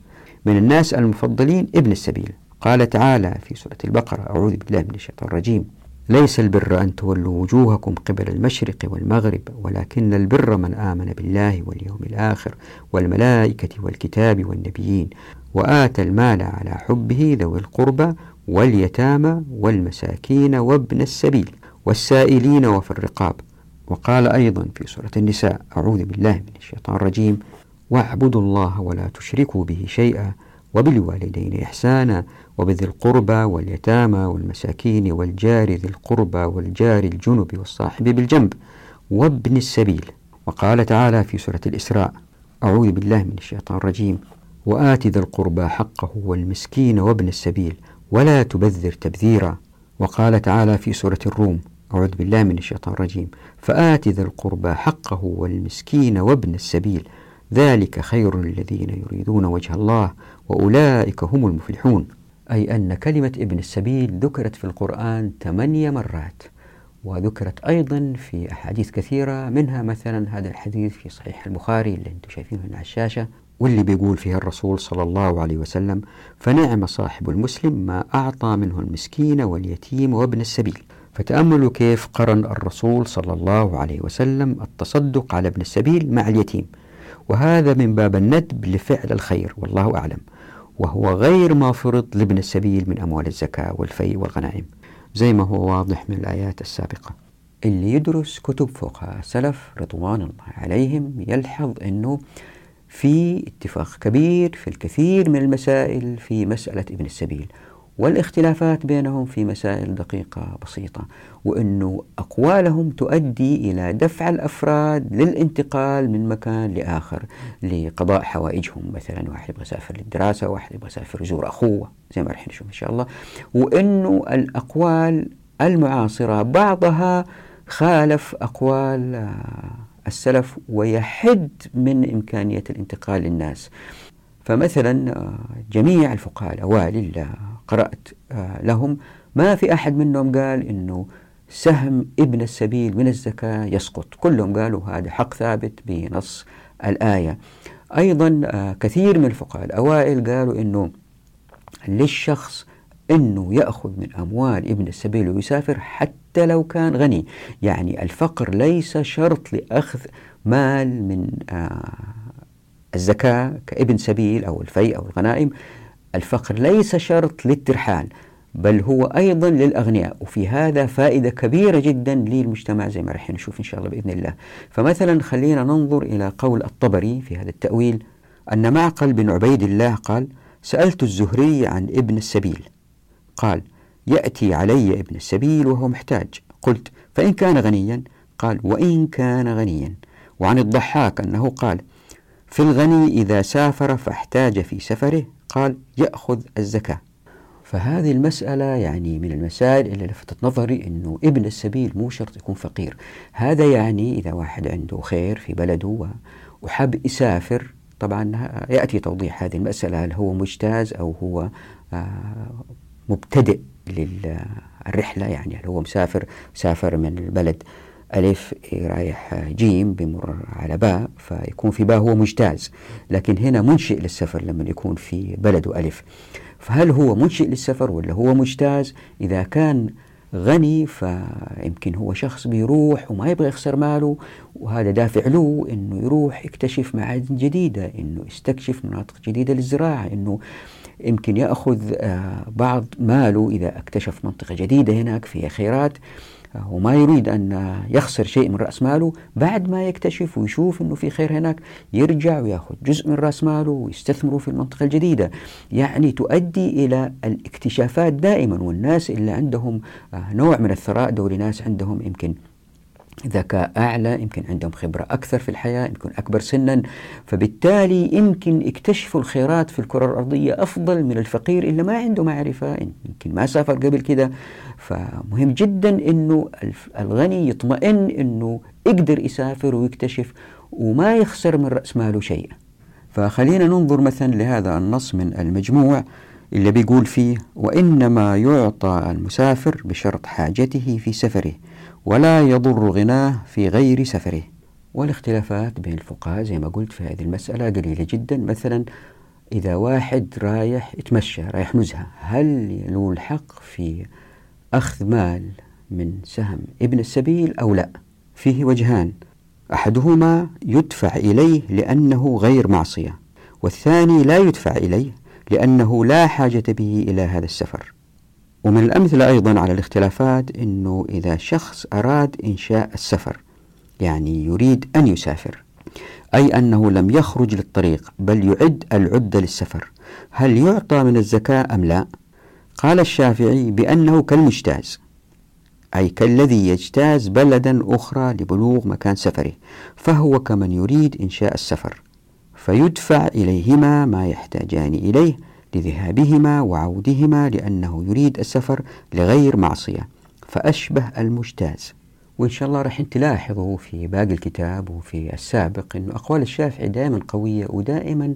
من الناس المفضلين ابن السبيل. قال تعالى في سورة البقرة أعوذ بالله من الشيطان الرجيم. ليس البر أن تولوا وجوهكم قبل المشرق والمغرب ولكن البر من آمن بالله واليوم الآخر والملائكة والكتاب والنبيين. وآتى المال على حبه ذوي القربى واليتامى والمساكين وابن السبيل والسائلين وفي الرقاب. وقال أيضا في سورة النساء أعوذ بالله من الشيطان الرجيم واعبدوا الله ولا تشركوا به شيئا وبالوالدين إحسانا وبذي القربى واليتامى والمساكين والجار ذي القربى والجار الجنب والصاحب بالجنب وابن السبيل. وقال تعالى في سورة الإسراء أعوذ بالله من الشيطان الرجيم وآت ذا القربى حقه والمسكين وابن السبيل ولا تبذر تبذيرا. وقال تعالى في سورة الروم أعوذ بالله من الشيطان الرجيم فآت ذا القربى حقه والمسكين وابن السبيل ذلك خير للذين يريدون وجه الله وأولئك هم المفلحون. أي أن كلمة ابن السبيل ذكرت في القرآن ثمانية مرات وذكرت أيضا في أحاديث كثيرة منها مثلا هذا الحديث في صحيح البخاري اللي أنتم شايفينه هنا على الشاشة. واللي بيقول فيها الرسول صلى الله عليه وسلم فنعم صاحب المسلم ما أعطى منه المسكين واليتيم وابن السبيل. فتأملوا كيف قرن الرسول صلى الله عليه وسلم التصدق على ابن السبيل مع اليتيم. وهذا من باب الندب لفعل الخير والله أعلم. وهو غير ما فرض لابن السبيل من أموال الزكاة والفي والغنائم. زي ما هو واضح من الآيات السابقة. اللي يدرس كتب فقهاء سلف رضوان الله عليهم يلحظ أنه في اتفاق كبير في الكثير من المسائل في مسألة ابن السبيل والاختلافات بينهم في مسائل دقيقة بسيطة وأنه أقوالهم تؤدي إلى دفع الأفراد للانتقال من مكان لآخر لقضاء حوائجهم مثلا واحد يبغى يسافر للدراسة واحد يبغى يسافر يزور أخوه زي ما راح نشوف إن شاء الله. وأنه الأقوال المعاصرة بعضها خالف أقوال السلف ويحد من إمكانية الانتقال للناس. فمثلا آه، جميع الفقهاء الأوائل اللي قرأت آه، لهم ما في أحد منهم قال أنه سهم ابن السبيل من الزكاة يسقط. كلهم قالوا هذا حق ثابت بنص الآية. أيضا آه، كثير من الفقهاء الأوائل قالوا أنه للشخص أنه يأخذ من أموال ابن السبيل ويسافر حتى لو كان غني. يعني الفقر ليس شرط لأخذ مال من الزكاة كابن سبيل أو الفيء أو الغنائم. الفقر ليس شرط للترحال بل هو أيضا للأغنياء. وفي هذا فائدة كبيرة جدا للمجتمع زي ما رح نشوف إن شاء الله بإذن الله. فمثلا خلينا ننظر إلى قول الطبري في هذا التأويل أن معقل بن عبيد الله قال سألت الزهري عن ابن السبيل. قال يأتي علي ابن السبيل وهو محتاج. قلت فإن كان غنيا؟ قال وإن كان غنيا. وعن الضحاك أنه قال في الغني إذا سافر فاحتاج في سفره. قال يأخذ الزكاة. فهذه المسألة يعني من المسائل اللي لفتت نظري أنه ابن السبيل مو شرط يكون فقير. هذا يعني إذا واحد عنده خير في بلده وحب يسافر طبعا يأتي توضيح هذه المسألة هل هو مجتاز أو هو آه، مبتدئ. للرحلة يعني هل هو مسافر سافر من البلد ألف رايح جيم بمر على باء فيكون في باء هو مجتاز. لكن هنا منشئ للسفر لما يكون في بلده ألف. فهل هو منشئ للسفر ولا هو مجتاز؟ إذا كان غني فيمكن هو شخص بيروح وما يبغى يخسر ماله وهذا دافع له إنه يروح يكتشف معادن جديدة إنه يستكشف مناطق جديدة للزراعة إنه يمكن يأخذ آه، بعض ماله إذا اكتشف منطقة جديدة هناك فيها خيرات. وما يريد أن يخسر شيء من رأس ماله. بعد ما يكتشف ويشوف أنه في خير هناك يرجع ويأخذ جزء من رأس ماله ويستثمره في المنطقة الجديدة. يعني تؤدي إلى الاكتشافات دائما والناس اللي عندهم نوع من الثراء دول ناس عندهم يمكن ذكاء أعلى يمكن عندهم خبرة أكثر في الحياة يمكن أكبر سنا. فبالتالي يمكن يكتشفوا الخيرات في الكرة الأرضية أفضل من الفقير اللي ما عنده معرفة يمكن ما سافر قبل كده. فمهم جدا أنه الغني يطمئن أنه يقدر يسافر ويكتشف وما يخسر من رأس ماله شيء فخلينا ننظر مثلا لهذا النص من المجموع اللي بيقول فيه وإنما يعطى المسافر بشرط حاجته في سفره. ولا يضر غناه في غير سفره. والاختلافات بين الفقهاء زي ما قلت في هذه المسألة قليلة جدا. مثلا إذا واحد رايح يتمشى رايح نزهة هل له الحق في أخذ مال من سهم ابن السبيل أو لا؟ فيه وجهان. أحدهما يدفع إليه لأنه غير معصية والثاني لا يدفع إليه لأنه لا حاجة به إلى هذا السفر. ومن الأمثلة أيضا على الاختلافات أنه إذا شخص أراد إنشاء السفر يعني يريد أن يسافر أي أنه لم يخرج للطريق بل يعد العدة للسفر هل يعطى من الزكاة أم لا؟ قال الشافعي بأنه كالمجتاز أي كالذي يجتاز بلدا أخرى لبلوغ مكان سفره فهو كمن يريد إنشاء السفر فيدفع إليهما ما يحتاجان إليه لذهابهما وعودهما لأنه يريد السفر لغير معصية. فأشبه المجتاز. وإن شاء الله راح تلاحظوا في باقي الكتاب وفي السابق أن أقوال الشافعي دائما قوية ودائما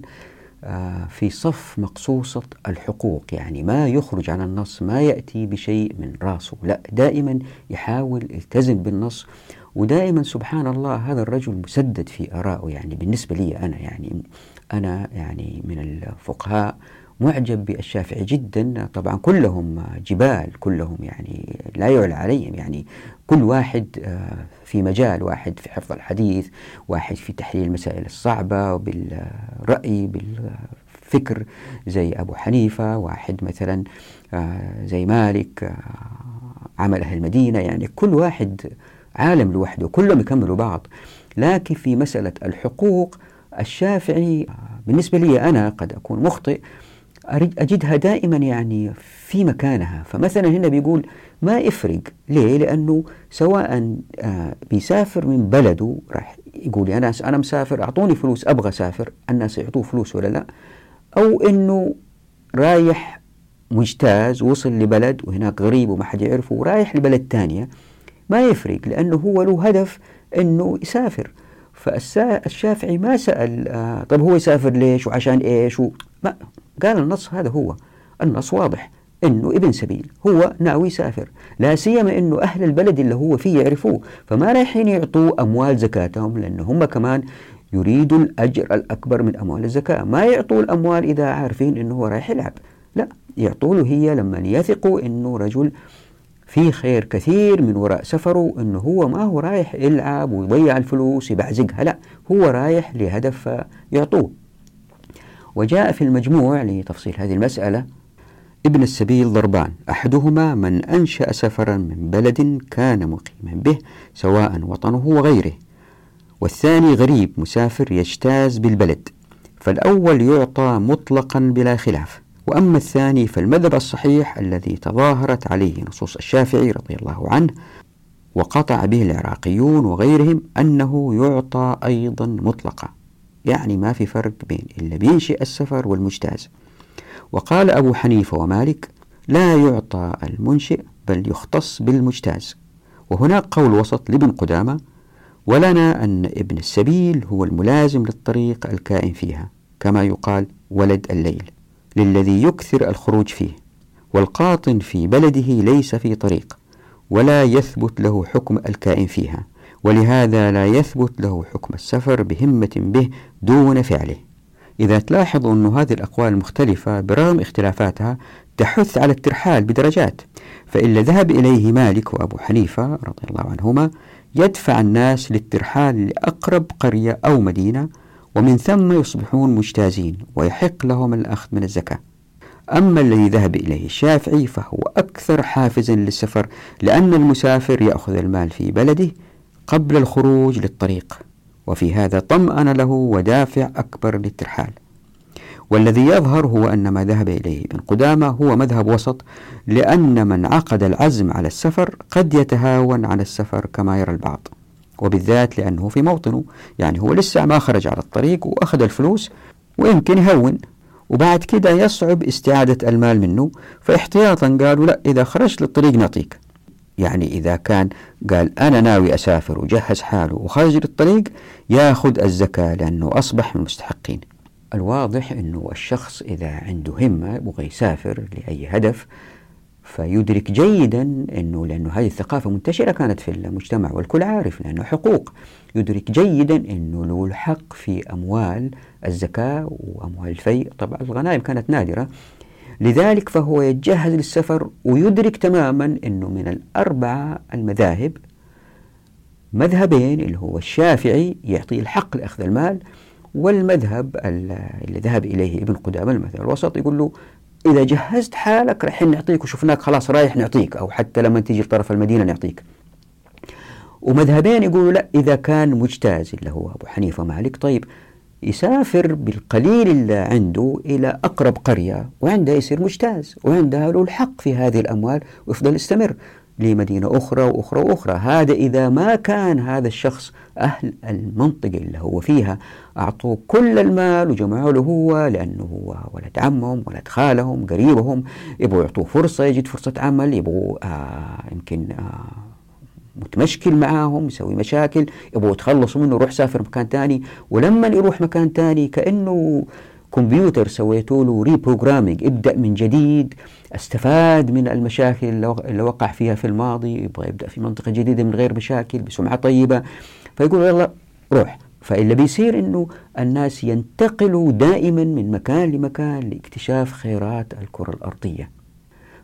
آه، في صف مقصوصة الحقوق. يعني ما يخرج عن النص ما يأتي بشيء من راسه. لا دائما يحاول يلتزم بالنص. ودائما سبحان الله هذا الرجل مسدد في آرائه يعني بالنسبة لي أنا يعني أنا يعني من الفقهاء معجب بالشافعي جدا. طبعا كلهم جبال كلهم يعني لا يعلى عليهم. يعني كل واحد آه، في مجال واحد في حفظ الحديث واحد في تحليل المسائل الصعبة بالرأي بالفكر زي أبو حنيفة واحد مثلا آه، زي مالك آه، عمل أهل المدينة. يعني كل واحد عالم لوحده كلهم يكملوا بعض. لكن في مسألة الحقوق الشافعي بالنسبة لي أنا قد أكون مخطئ. أجدها دائما يعني في مكانها. فمثلا هنا بيقول ما يفرق ليه؟ لأنه سواء آه، بيسافر من بلده راح يقول أنا أنا مسافر أعطوني فلوس أبغى أسافر الناس يعطوه فلوس ولا لا؟ أو أنه رايح مجتاز وصل لبلد وهناك غريب وما حد يعرفه ورايح لبلد تانية. ما يفرق لأنه هو له هدف أنه يسافر. فالشافعي ما سأل آه طب هو يسافر ليش؟ وعشان إيش؟ و... ما قال النص هذا هو. النص واضح. إنه ابن سبيل. هو ناوي يسافر. لا سيما إنه أهل البلد اللي هو فيه يعرفوه. فما رايحين يعطوا أموال زكاتهم لأنه هم كمان يريدوا الأجر الأكبر من أموال الزكاة. ما يعطوا الأموال إذا عارفين إنه هو رايح يلعب. لا يعطوا له هي لما يثقوا إنه رجل في خير كثير من وراء سفره إنه هو ما هو رايح يلعب ويضيع الفلوس يبعزقها. لا هو رايح لهدف يعطوه. وجاء في المجموع لتفصيل هذه المسألة ابن السبيل ضربان أحدهما من أنشأ سفرا من بلد كان مقيما به سواء وطنه وغيره. والثاني غريب مسافر يجتاز بالبلد فالأول يعطى مطلقا بلا خلاف. وأما الثاني فالمذهب الصحيح الذي تظاهرت عليه نصوص الشافعي رضي الله عنه وقطع به العراقيون وغيرهم أنه يعطى أيضا مطلقا. يعني ما في فرق بين اللي بينشئ السفر والمجتاز. وقال أبو حنيفة ومالك لا يعطى المنشئ بل يختص بالمجتاز. وهناك قول وسط لابن قدامة ولنا أن ابن السبيل هو الملازم للطريق الكائن فيها كما يقال ولد الليل للذي يكثر الخروج فيه. والقاطن في بلده ليس في طريق ولا يثبت له حكم الكائن فيها. ولهذا لا يثبت له حكم السفر بهمة به دون فعله. إذا تلاحظوا أن هذه الأقوال المختلفة برغم اختلافاتها تحث على الترحال بدرجات. فإن ذهب إليه مالك وأبو حنيفة رضي الله عنهما يدفع الناس للترحال لأقرب قرية أو مدينة ومن ثم يصبحون مجتازين ويحق لهم الأخذ من الزكاة. أما الذي ذهب إليه الشافعي فهو أكثر حافز للسفر لأن المسافر يأخذ المال في بلده قبل الخروج للطريق وفي هذا طمأن له ودافع أكبر للترحال. والذي يظهر هو أن ما ذهب إليه ابن قدامة هو مذهب وسط لأن من عقد العزم على السفر قد يتهاون على السفر كما يرى البعض. وبالذات لأنه في موطنه يعني هو لسه ما خرج على الطريق وأخذ الفلوس ويمكن يهون. وبعد كده يصعب استعادة المال منه فاحتياطا قالوا لا إذا خرجت للطريق نعطيك. يعني إذا كان قال أنا ناوي أسافر وجهز حاله وخرج للطريق ياخذ الزكاة لأنه أصبح من المستحقين. الواضح أنه الشخص إذا عنده همة يبغى يسافر لأي هدف فيدرك جيدا أنه لأنه هذه الثقافة منتشرة كانت في المجتمع والكل عارف لأنه حقوق. يدرك جيدا أنه له الحق في أموال الزكاة وأموال الفيء. طبعا الغنائم كانت نادرة لذلك فهو يتجهز للسفر ويدرك تماما أنه من الأربعة المذاهب مذهبين اللي هو الشافعي يعطي الحق لأخذ المال والمذهب اللي ذهب إليه ابن قدامة المذهب الوسط يقول له إذا جهزت حالك راح نعطيك وشفناك خلاص رايح نعطيك أو حتى لما تيجي لطرف المدينة نعطيك. ومذهبين يقولوا لا إذا كان مجتاز اللي هو أبو حنيفة ومالك طيب يسافر بالقليل اللي عنده إلى أقرب قرية وعنده يصير مجتاز وعنده له الحق في هذه الأموال ويفضل يستمر لمدينة أخرى وأخرى وأخرى. هذا إذا ما كان هذا الشخص أهل المنطقة اللي هو فيها أعطوه كل المال وجمعوا له هو لأنه هو ولد عمهم ولد خالهم قريبهم يبغوا يعطوه فرصة يجد فرصة عمل يبغوا آه يمكن آه متمشكل معاهم يسوي مشاكل يبغوا يتخلصوا منه يروح سافر مكان ثاني ولما يروح مكان ثاني كأنه كمبيوتر سويتوا له ريبروجرامينج ابدأ من جديد استفاد من المشاكل اللي وقع فيها في الماضي يبغى يبدأ في منطقة جديدة من غير مشاكل بسمعة طيبة. فيقول يلا روح. فاللي بيصير إنه الناس ينتقلوا دائما من مكان لمكان لاكتشاف خيرات الكرة الأرضية.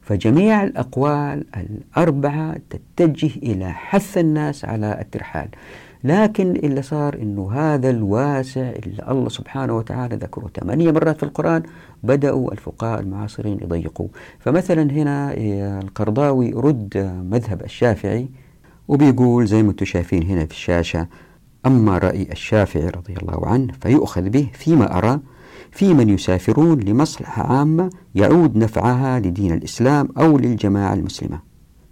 فجميع الأقوال الأربعة تتجه إلى حث الناس على الترحال. لكن اللي صار أنه هذا الواسع اللي الله سبحانه وتعالى ذكره ثمانية مرات في القرآن بدأوا الفقهاء المعاصرين يضيقوا فمثلا هنا القرضاوي رد مذهب الشافعي وبيقول زي ما أنتم شايفين هنا في الشاشة أما رأي الشافعي رضي الله عنه فيؤخذ به فيما أرى في من يسافرون لمصلحة عامة يعود نفعها لدين الإسلام أو للجماعة المسلمة.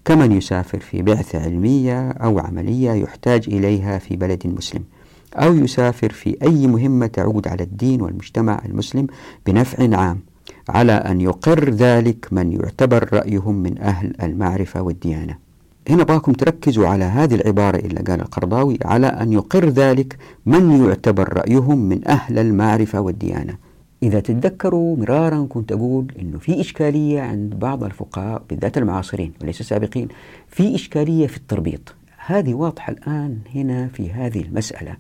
كمن يسافر في بعثة علمية أو عملية يحتاج إليها في بلد مسلم أو يسافر في أي مهمة تعود على الدين والمجتمع المسلم بنفع عام على أن يقر ذلك من يعتبر رأيهم من أهل المعرفة والديانة. هنا باكم تركزوا على هذه العبارة اللي قال القرضاوي على أن يقر ذلك من يعتبر رأيهم من أهل المعرفة والديانة. إذا تتذكروا مرارا كنت أقول أنه في إشكالية عند بعض الفقهاء بالذات المعاصرين وليس السابقين في إشكالية في التربيط. هذه واضحة الآن هنا في هذه المسألة.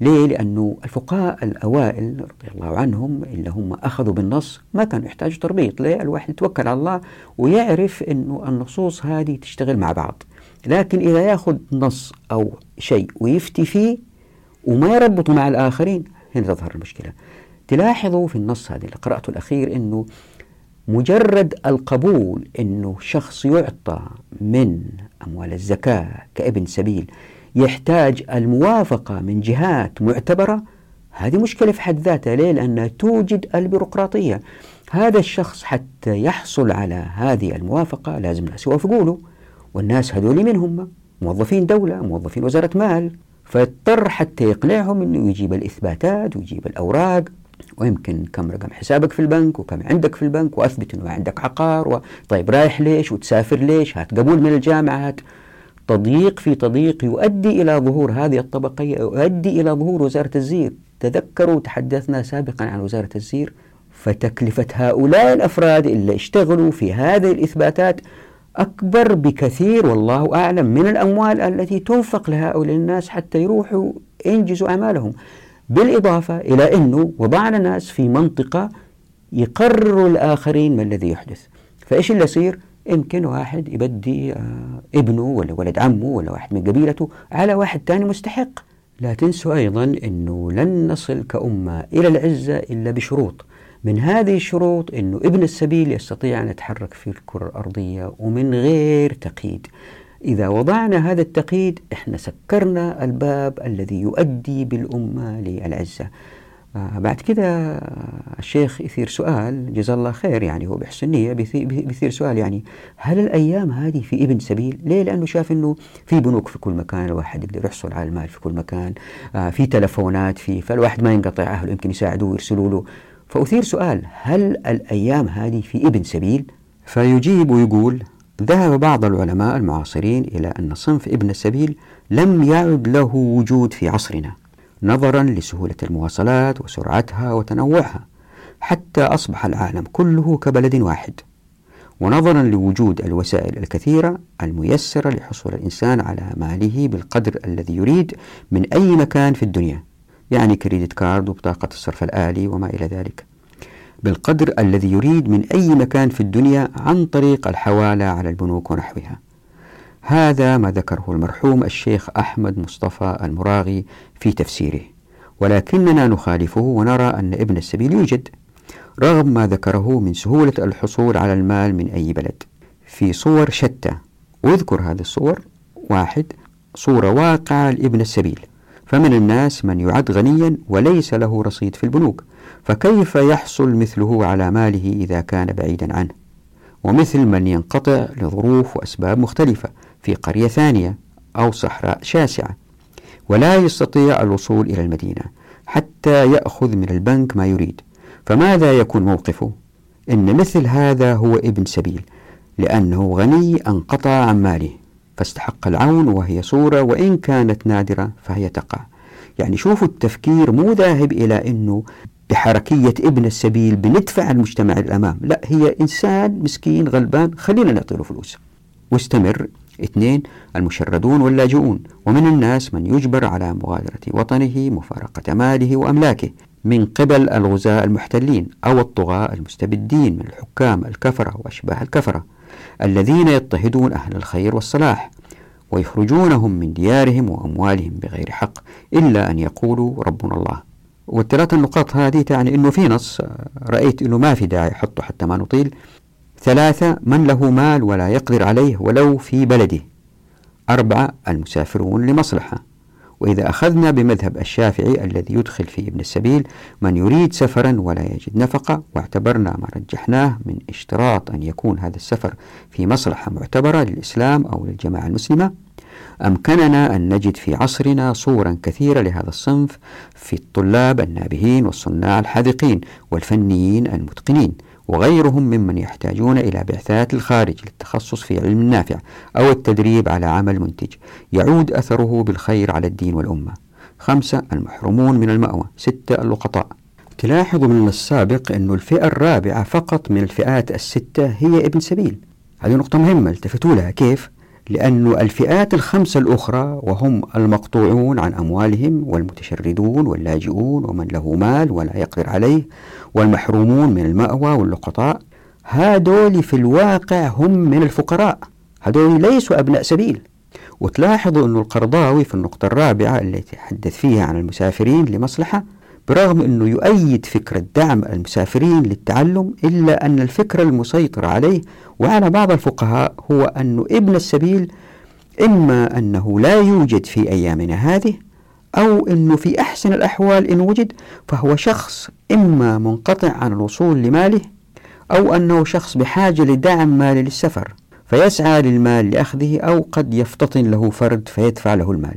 ليه؟ لأنه الفقهاء الأوائل رضي الله عنهم اللي هم أخذوا بالنص ما كانوا يحتاجوا تربيط؟ ليه؟ الواحد يتوكل على الله ويعرف أنه النصوص هذه تشتغل مع بعض. لكن إذا يأخذ نص أو شيء ويفتي فيه وما يربطه مع الآخرين هنا تظهر المشكلة. تلاحظوا في النص هذا اللي قرأته الأخير أنه مجرد القبول أنه شخص يعطى من أموال الزكاة كابن سبيل يحتاج الموافقة من جهات معتبرة هذه مشكلة في حد ذاتها ليه؟ لأنها توجد البيروقراطية هذا الشخص حتى يحصل على هذه الموافقة لازم الناس يوافقوا له والناس هذول من هم؟ موظفين دولة موظفين وزارة مال فيضطر حتى يقنعهم أنه يجيب الإثباتات ويجيب الأوراق ويمكن كم رقم حسابك في البنك وكم عندك في البنك وأثبت إنه عندك عقار و... طيب رايح ليش وتسافر ليش؟ هات قبول من الجامعة هات تضييق في تضييق يؤدي إلى ظهور هذه الطبقية يؤدي إلى ظهور وزارة الزير. تذكروا تحدثنا سابقا عن وزارة الزير فتكلفة هؤلاء الأفراد اللي اشتغلوا في هذه الإثباتات أكبر بكثير والله أعلم من الأموال التي تنفق لهؤلاء الناس حتى يروحوا ينجزوا أعمالهم. بالإضافة إلى أنه وضعنا ناس في منطقة يقرروا الآخرين ما الذي يحدث. فإيش اللي يصير؟ يمكن واحد يبدي آه، ابنه ولا ولد عمه ولا واحد من قبيلته على واحد ثاني مستحق. لا تنسوا أيضا أنه لن نصل كأمة إلى العزة إلا بشروط. من هذه الشروط أنه ابن السبيل يستطيع أن يتحرك في الكرة الأرضية ومن غير تقييد. إذا وضعنا هذا التقييد إحنا سكرنا الباب الذي يؤدي بالأمة للعزة. آه بعد كده الشيخ يثير سؤال جزاه الله خير يعني هو بحسن نية بيثير سؤال يعني هل الأيام هذه في ابن سبيل؟ ليه؟ لأنه شاف أنه في بنوك في كل مكان الواحد يقدر يحصل على المال في كل مكان آه في تلفونات في فالواحد ما ينقطع أهله يمكن يساعدوه ويرسلوا له. فأثير سؤال هل الأيام هذه في ابن سبيل؟ فيجيب ويقول ذهب بعض العلماء المعاصرين إلى أن صنف ابن السبيل لم يعد له وجود في عصرنا نظرا لسهولة المواصلات وسرعتها وتنوعها حتى أصبح العالم كله كبلد واحد ونظرا لوجود الوسائل الكثيرة الميسرة لحصول الإنسان على ماله بالقدر الذي يريد من أي مكان في الدنيا يعني كريدت كارد وبطاقة الصرف الآلي وما إلى ذلك. بالقدر الذي يريد من أي مكان في الدنيا عن طريق الحوالة على البنوك ونحوها. هذا ما ذكره المرحوم الشيخ أحمد مصطفى المراغي في تفسيره. ولكننا نخالفه ونرى أن ابن السبيل يوجد رغم ما ذكره من سهولة الحصول على المال من أي بلد. في صور شتى واذكر هذه الصور. واحد صورة واقعة لابن السبيل. فمن الناس من يعد غنيا وليس له رصيد في البنوك فكيف يحصل مثله على ماله إذا كان بعيدا عنه؟ ومثل من ينقطع لظروف وأسباب مختلفة في قرية ثانية أو صحراء شاسعة ولا يستطيع الوصول إلى المدينة حتى يأخذ من البنك ما يريد. فماذا يكون موقفه؟ إن مثل هذا هو ابن سبيل لأنه غني أنقطع عن ماله. فاستحق العون وهي صورة وإن كانت نادرة فهي تقع يعني شوفوا التفكير مو ذاهب إلى أنه بحركية ابن السبيل بندفع المجتمع الأمام لا هي إنسان مسكين غلبان خلينا نعطي له فلوس. واستمر. اثنين المشردون واللاجئون. ومن الناس من يجبر على مغادرة وطنه مفارقة ماله وأملاكه. من قبل الغزاة المحتلين أو الطغاة المستبدين من الحكام الكفرة وأشباه الكفرة. الذين يضطهدون أهل الخير والصلاح ويخرجونهم من ديارهم وأموالهم بغير حق إلا أن يقولوا ربنا الله. والثلاث النقاط هذه تعني أنه في نص رأيت أنه ما في داعي حطه حتى ما نطيل. ثلاثة من له مال ولا يقدر عليه ولو في بلده. أربعة المسافرون لمصلحة. وإذا أخذنا بمذهب الشافعي الذي يدخل في ابن السبيل من يريد سفرا ولا يجد نفقة واعتبرنا ما رجحناه من اشتراط أن يكون هذا السفر في مصلحة معتبرة للإسلام أو للجماعة المسلمة أمكننا أن نجد في عصرنا صورا كثيرة لهذا الصنف في الطلاب النابهين والصناع الحاذقين والفنيين المتقنين. وغيرهم ممن يحتاجون إلى بعثات الخارج للتخصص في علم النافع أو التدريب على عمل منتج. يعود أثره بالخير على الدين والأمة. خمسة المحرومون من المأوى. ستة اللقطاء تلاحظوا من السابق أن الفئة الرابعة فقط من الفئات الستة هي ابن سبيل. هذه نقطة مهمة التفتوا لها. كيف؟ لأن الفئات الخمسة الأخرى وهم المقطوعون عن أموالهم والمتشردون واللاجئون ومن له مال ولا يقدر عليه والمحرومون من المأوى واللقطاء هذول في الواقع هم من الفقراء. هذول ليسوا أبناء سبيل. وتلاحظوا أن القرضاوي في النقطة الرابعة التي تحدث فيها عن المسافرين لمصلحة برغم أنه يؤيد فكرة دعم المسافرين للتعلم إلا أن الفكرة المسيطرة عليه وعلى بعض الفقهاء هو أن ابن السبيل إما أنه لا يوجد في أيامنا هذه أو أنه في أحسن الأحوال إن وجد فهو شخص إما منقطع عن الوصول لماله أو أنه شخص بحاجة لدعم مالي للسفر فيسعى للمال لأخذه أو قد يفتطن له فرد فيدفع له المال.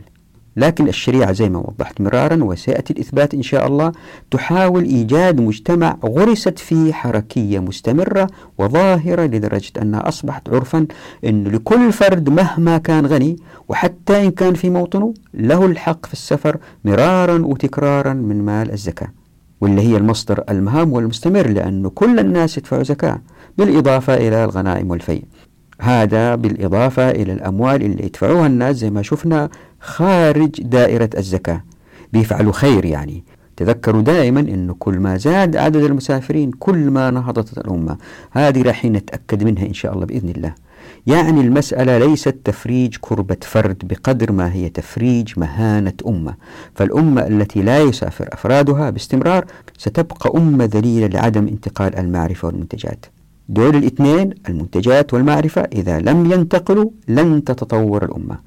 لكن الشريعة زي ما وضحت مرارا وسيأتي الإثبات إن شاء الله تحاول إيجاد مجتمع غرست فيه حركية مستمرة وظاهرة لدرجة أنها أصبحت عرفا أن لكل فرد مهما كان غني وحتى إن كان في موطنه له الحق في السفر مرارا وتكرارا من مال الزكاة واللي هي المصدر المهام والمستمر لأن كل الناس يدفعوا زكاة بالإضافة إلى الغنائم والفيء. هذا بالإضافة إلى الأموال اللي يدفعوها الناس زي ما شفنا خارج دائرة الزكاة. بيفعلوا خير يعني. تذكروا دائما أنه كل ما زاد عدد المسافرين كل ما نهضت الأمة. هذه راح نتأكد منها إن شاء الله بإذن الله. يعني المسألة ليست تفريج كربة فرد بقدر ما هي تفريج مهانة أمة. فالأمة التي لا يسافر أفرادها باستمرار ستبقى أمة ذليلة لعدم انتقال المعرفة والمنتجات. دول الاثنين المنتجات والمعرفة إذا لم ينتقلوا لن تتطور الأمة.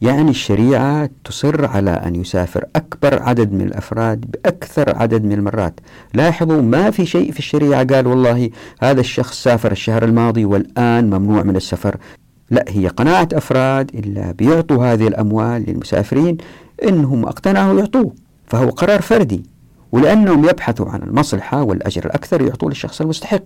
يعني الشريعة تصر على أن يسافر أكبر عدد من الأفراد بأكثر عدد من المرات. لاحظوا ما في شيء في الشريعة قال والله هذا الشخص سافر الشهر الماضي والآن ممنوع من السفر. لا هي قناعة أفراد إلا بيعطوا هذه الأموال للمسافرين إنهم اقتنعوا يعطوه فهو قرار فردي. ولأنهم يبحثوا عن المصلحة والأجر الأكثر يعطوه للشخص المستحق.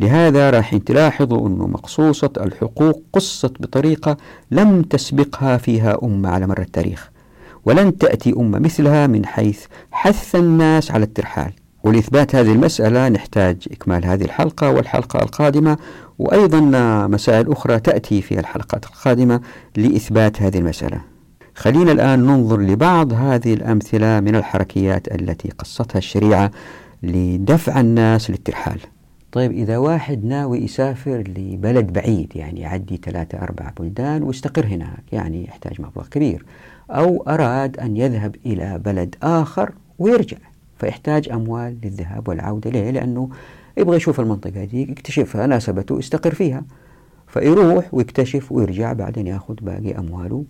لهذا راح تلاحظوا أن مقصوصة الحقوق قصت بطريقة لم تسبقها فيها أمة على مر التاريخ ولن تأتي أمة مثلها من حيث حث الناس على الترحال. ولإثبات هذه المسألة نحتاج إكمال هذه الحلقة والحلقة القادمة وأيضا مسائل أخرى تأتي في الحلقات القادمة لإثبات هذه المسألة. خلينا الآن ننظر لبعض هذه الأمثلة من الحركيات التي قصتها الشريعة لدفع الناس للترحال. طيب إذا واحد ناوي يسافر لبلد بعيد يعني يعدي ثلاثة أربع بلدان ويستقر هناك يعني يحتاج مبلغ كبير أو أراد أن يذهب إلى بلد آخر ويرجع فيحتاج أموال للذهاب والعودة ليه؟ لأنه يبغى يشوف المنطقة دي يكتشفها ناسبته يستقر فيها فيروح ويكتشف ويرجع بعدين يأخذ باقي أمواله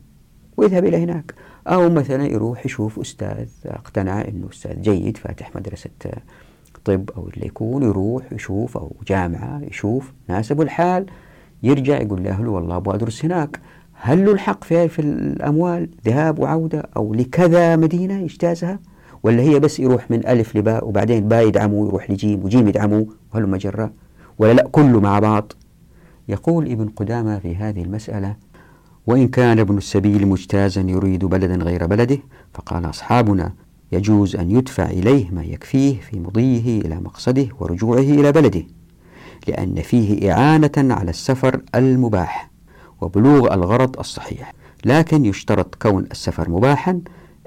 ويذهب إلى هناك أو مثلا يروح يشوف أستاذ اقتنع أنه أستاذ جيد فاتح مدرسة طب أو اللي يكون يروح يشوف أو جامعة يشوف ناسبه الحال يرجع يقول لأهله والله أبغى أدرس هناك. هل له الحق في, في الأموال ذهاب وعودة أو لكذا مدينة يجتازها؟ ولا هي بس يروح من ألف لباء وبعدين باء يدعموه يروح لجيم وجيم يدعموه وهل مجرة؟ ولا لا كله مع بعض؟ يقول ابن قدامة في هذه المسألة وإن كان ابن السبيل مجتازا يريد بلدا غير بلده فقال أصحابنا يجوز أن يدفع إليه ما يكفيه في مضيه إلى مقصده ورجوعه إلى بلده لأن فيه إعانة على السفر المباح وبلوغ الغرض الصحيح. لكن يشترط كون السفر مباحا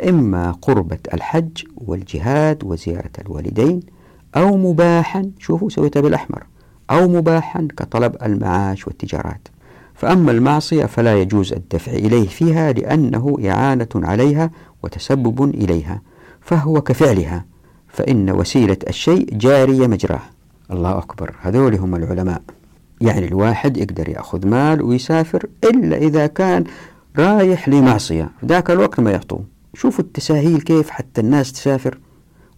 إما قربة الحج والجهاد وزيارة الوالدين أو مباحا شوفوا سويتها بالأحمر أو مباحا كطلب المعاش والتجارات. فأما المعصية فلا يجوز الدفع إليه فيها لأنه إعانة عليها وتسبب إليها. فهو كفعلها فإن وسيلة الشيء جارية مجراه الله أكبر. هذول هم العلماء. يعني الواحد يقدر يأخذ مال ويسافر إلا إذا كان رايح لمعصية. ذاك الوقت ما يعطوه. شوفوا التساهيل كيف حتى الناس تسافر.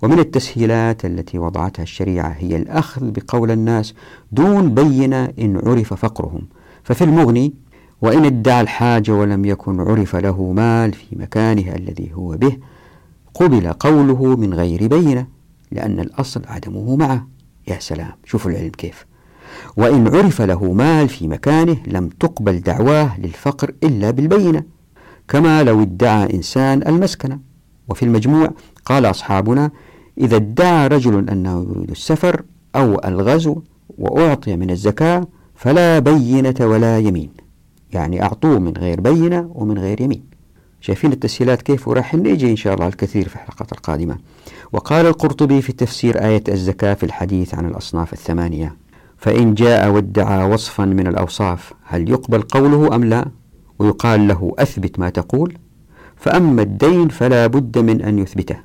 ومن التسهيلات التي وضعتها الشريعة هي الأخذ بقول الناس دون بينة إن عرف فقرهم. ففي المغني وإن ادعى الحاجة ولم يكن عرف له مال في مكانه الذي هو به قبل قوله من غير بينة لأن الأصل عدمه معه. يا سلام شوفوا العلم كيف. وإن عرف له مال في مكانه لم تقبل دعواه للفقر إلا بالبينة كما لو ادعى إنسان المسكنة وفي المجموع قال أصحابنا إذا ادعى رجل أنه يريد السفر أو الغزو وأعطي من الزكاة فلا بينة ولا يمين. يعني أعطوه من غير بينة ومن غير يمين. شايفين التسهيلات كيف وراح نيجي إن شاء الله الكثير في الحلقات القادمة. وقال القرطبي في تفسير آية الزكاة في الحديث عن الأصناف الثمانية فإن جاء وادعى وصفا من الأوصاف هل يقبل قوله أم لا؟ ويقال له أثبت ما تقول فأما الدين فلا بد من أن يثبته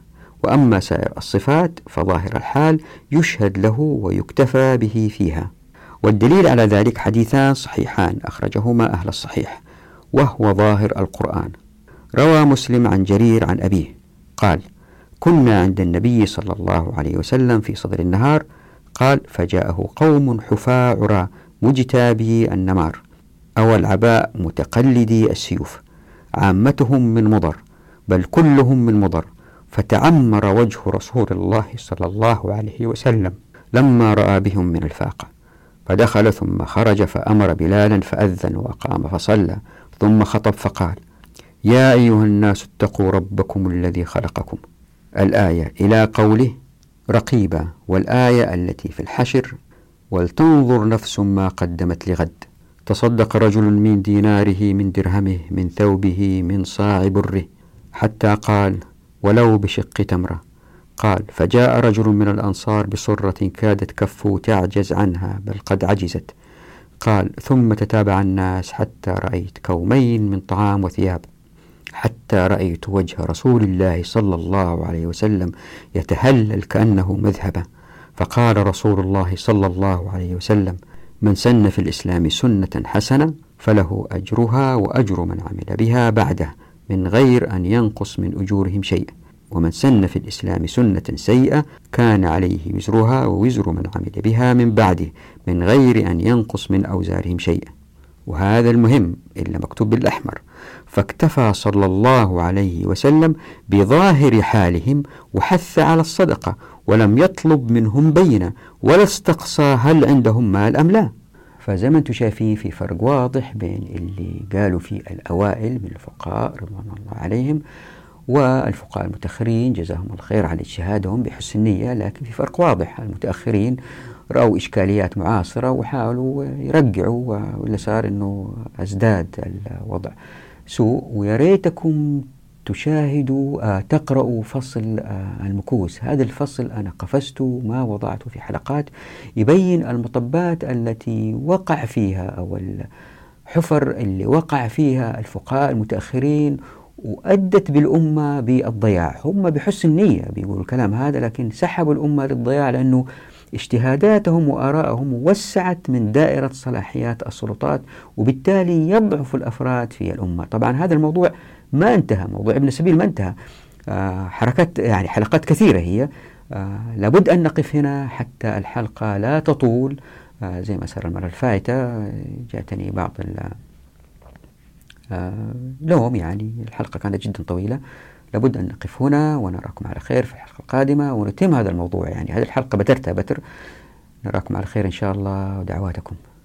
وأما سائر الصفات فظاهر الحال يشهد له ويكتفى به فيها. والدليل على ذلك حديثان صحيحان أخرجهما أهل الصحيح وهو ظاهر القرآن. روى مسلم عن جرير عن أبيه. قال كنا عند النبي صلى الله عليه وسلم في صدر النهار. قال فجاءه قوم حفاة عرى مجتابي النمار. أو العباء متقلدي السيوف. عامتهم من مضر بل كلهم من مضر. فتعمر وجه رسول الله صلى الله عليه وسلم. لما رأى بهم من الفاقة فدخل ثم خرج فأمر بلالا فأذن وقام فصلى. ثم خطب فقال يا أيها الناس اتقوا ربكم الذي خلقكم. الآية إلى قوله رقيبة والآية التي في الحشر ولتنظر نفس ما قدمت لغد تصدق رجل من ديناره من درهمه من ثوبه من صاع بره حتى قال ولو بشق تمرة قال فجاء رجل من الأنصار بصرة كادت كفه تعجز عنها بل قد عجزت قال ثم تتابع الناس حتى رأيت كومين من طعام وثياب حتى رأيت وجه رسول الله صلى الله عليه وسلم يتهلل كأنه مذهبة فقال رسول الله صلى الله عليه وسلم من سن في الإسلام سنة حسنة فله أجرها وأجر من عمل بها بعده من غير أن ينقص من أجورهم شيء ومن سن في الإسلام سنة سيئة كان عليه وزرها ووزر من عمل بها من بعده من غير أن ينقص من أوزارهم شيء وهذا المهم إلا مكتوب بالأحمر. فاكتفى صلى الله عليه وسلم بظاهر حالهم وحث على الصدقة ولم يطلب منهم بينة ولا استقصى هل عندهم مال أم لا. فزي ما أنتم شايفين في فرق واضح بين اللي قالوا فيه الأوائل من الفقهاء رضوان الله عليهم والفقهاء المتأخرين جزاهم الله خير على اجتهادهم بحسن النية لكن في فرق واضح المتأخرين رأوا إشكاليات معاصرة وحاولوا يرجعوا ولا صار أنه أزداد الوضع. سوء ويا ريتكم تشاهدوا آه، تقرأوا فصل آه، المكوس. هذا الفصل أنا قفزته ما وضعته في حلقات. يبين المطبات التي وقع فيها أو الحفر اللي وقع فيها الفقهاء المتأخرين وأدت بالأمة بالضياع. هم بحسن نية بيقولوا الكلام هذا لكن سحبوا الأمة للضياع لأنه اجتهاداتهم وآرائهم وسعت من دائرة صلاحيات السلطات وبالتالي يضعف الأفراد في الأمة. طبعا هذا الموضوع ما انتهى موضوع ابن السبيل ما انتهى. آه حركات يعني حلقات كثيرة هي. آه لابد أن نقف هنا حتى الحلقة لا تطول. آه زي ما صار المرة الفائتة جاءتني بعض اللوم آه، يعني. الحلقة كانت جدا طويلة. لابد أن نقف هنا ونراكم على خير في الحلقة القادمة ونتم هذا الموضوع يعني. هذه الحلقة بترتها بتر. نراكم على خير إن شاء الله ودعواتكم.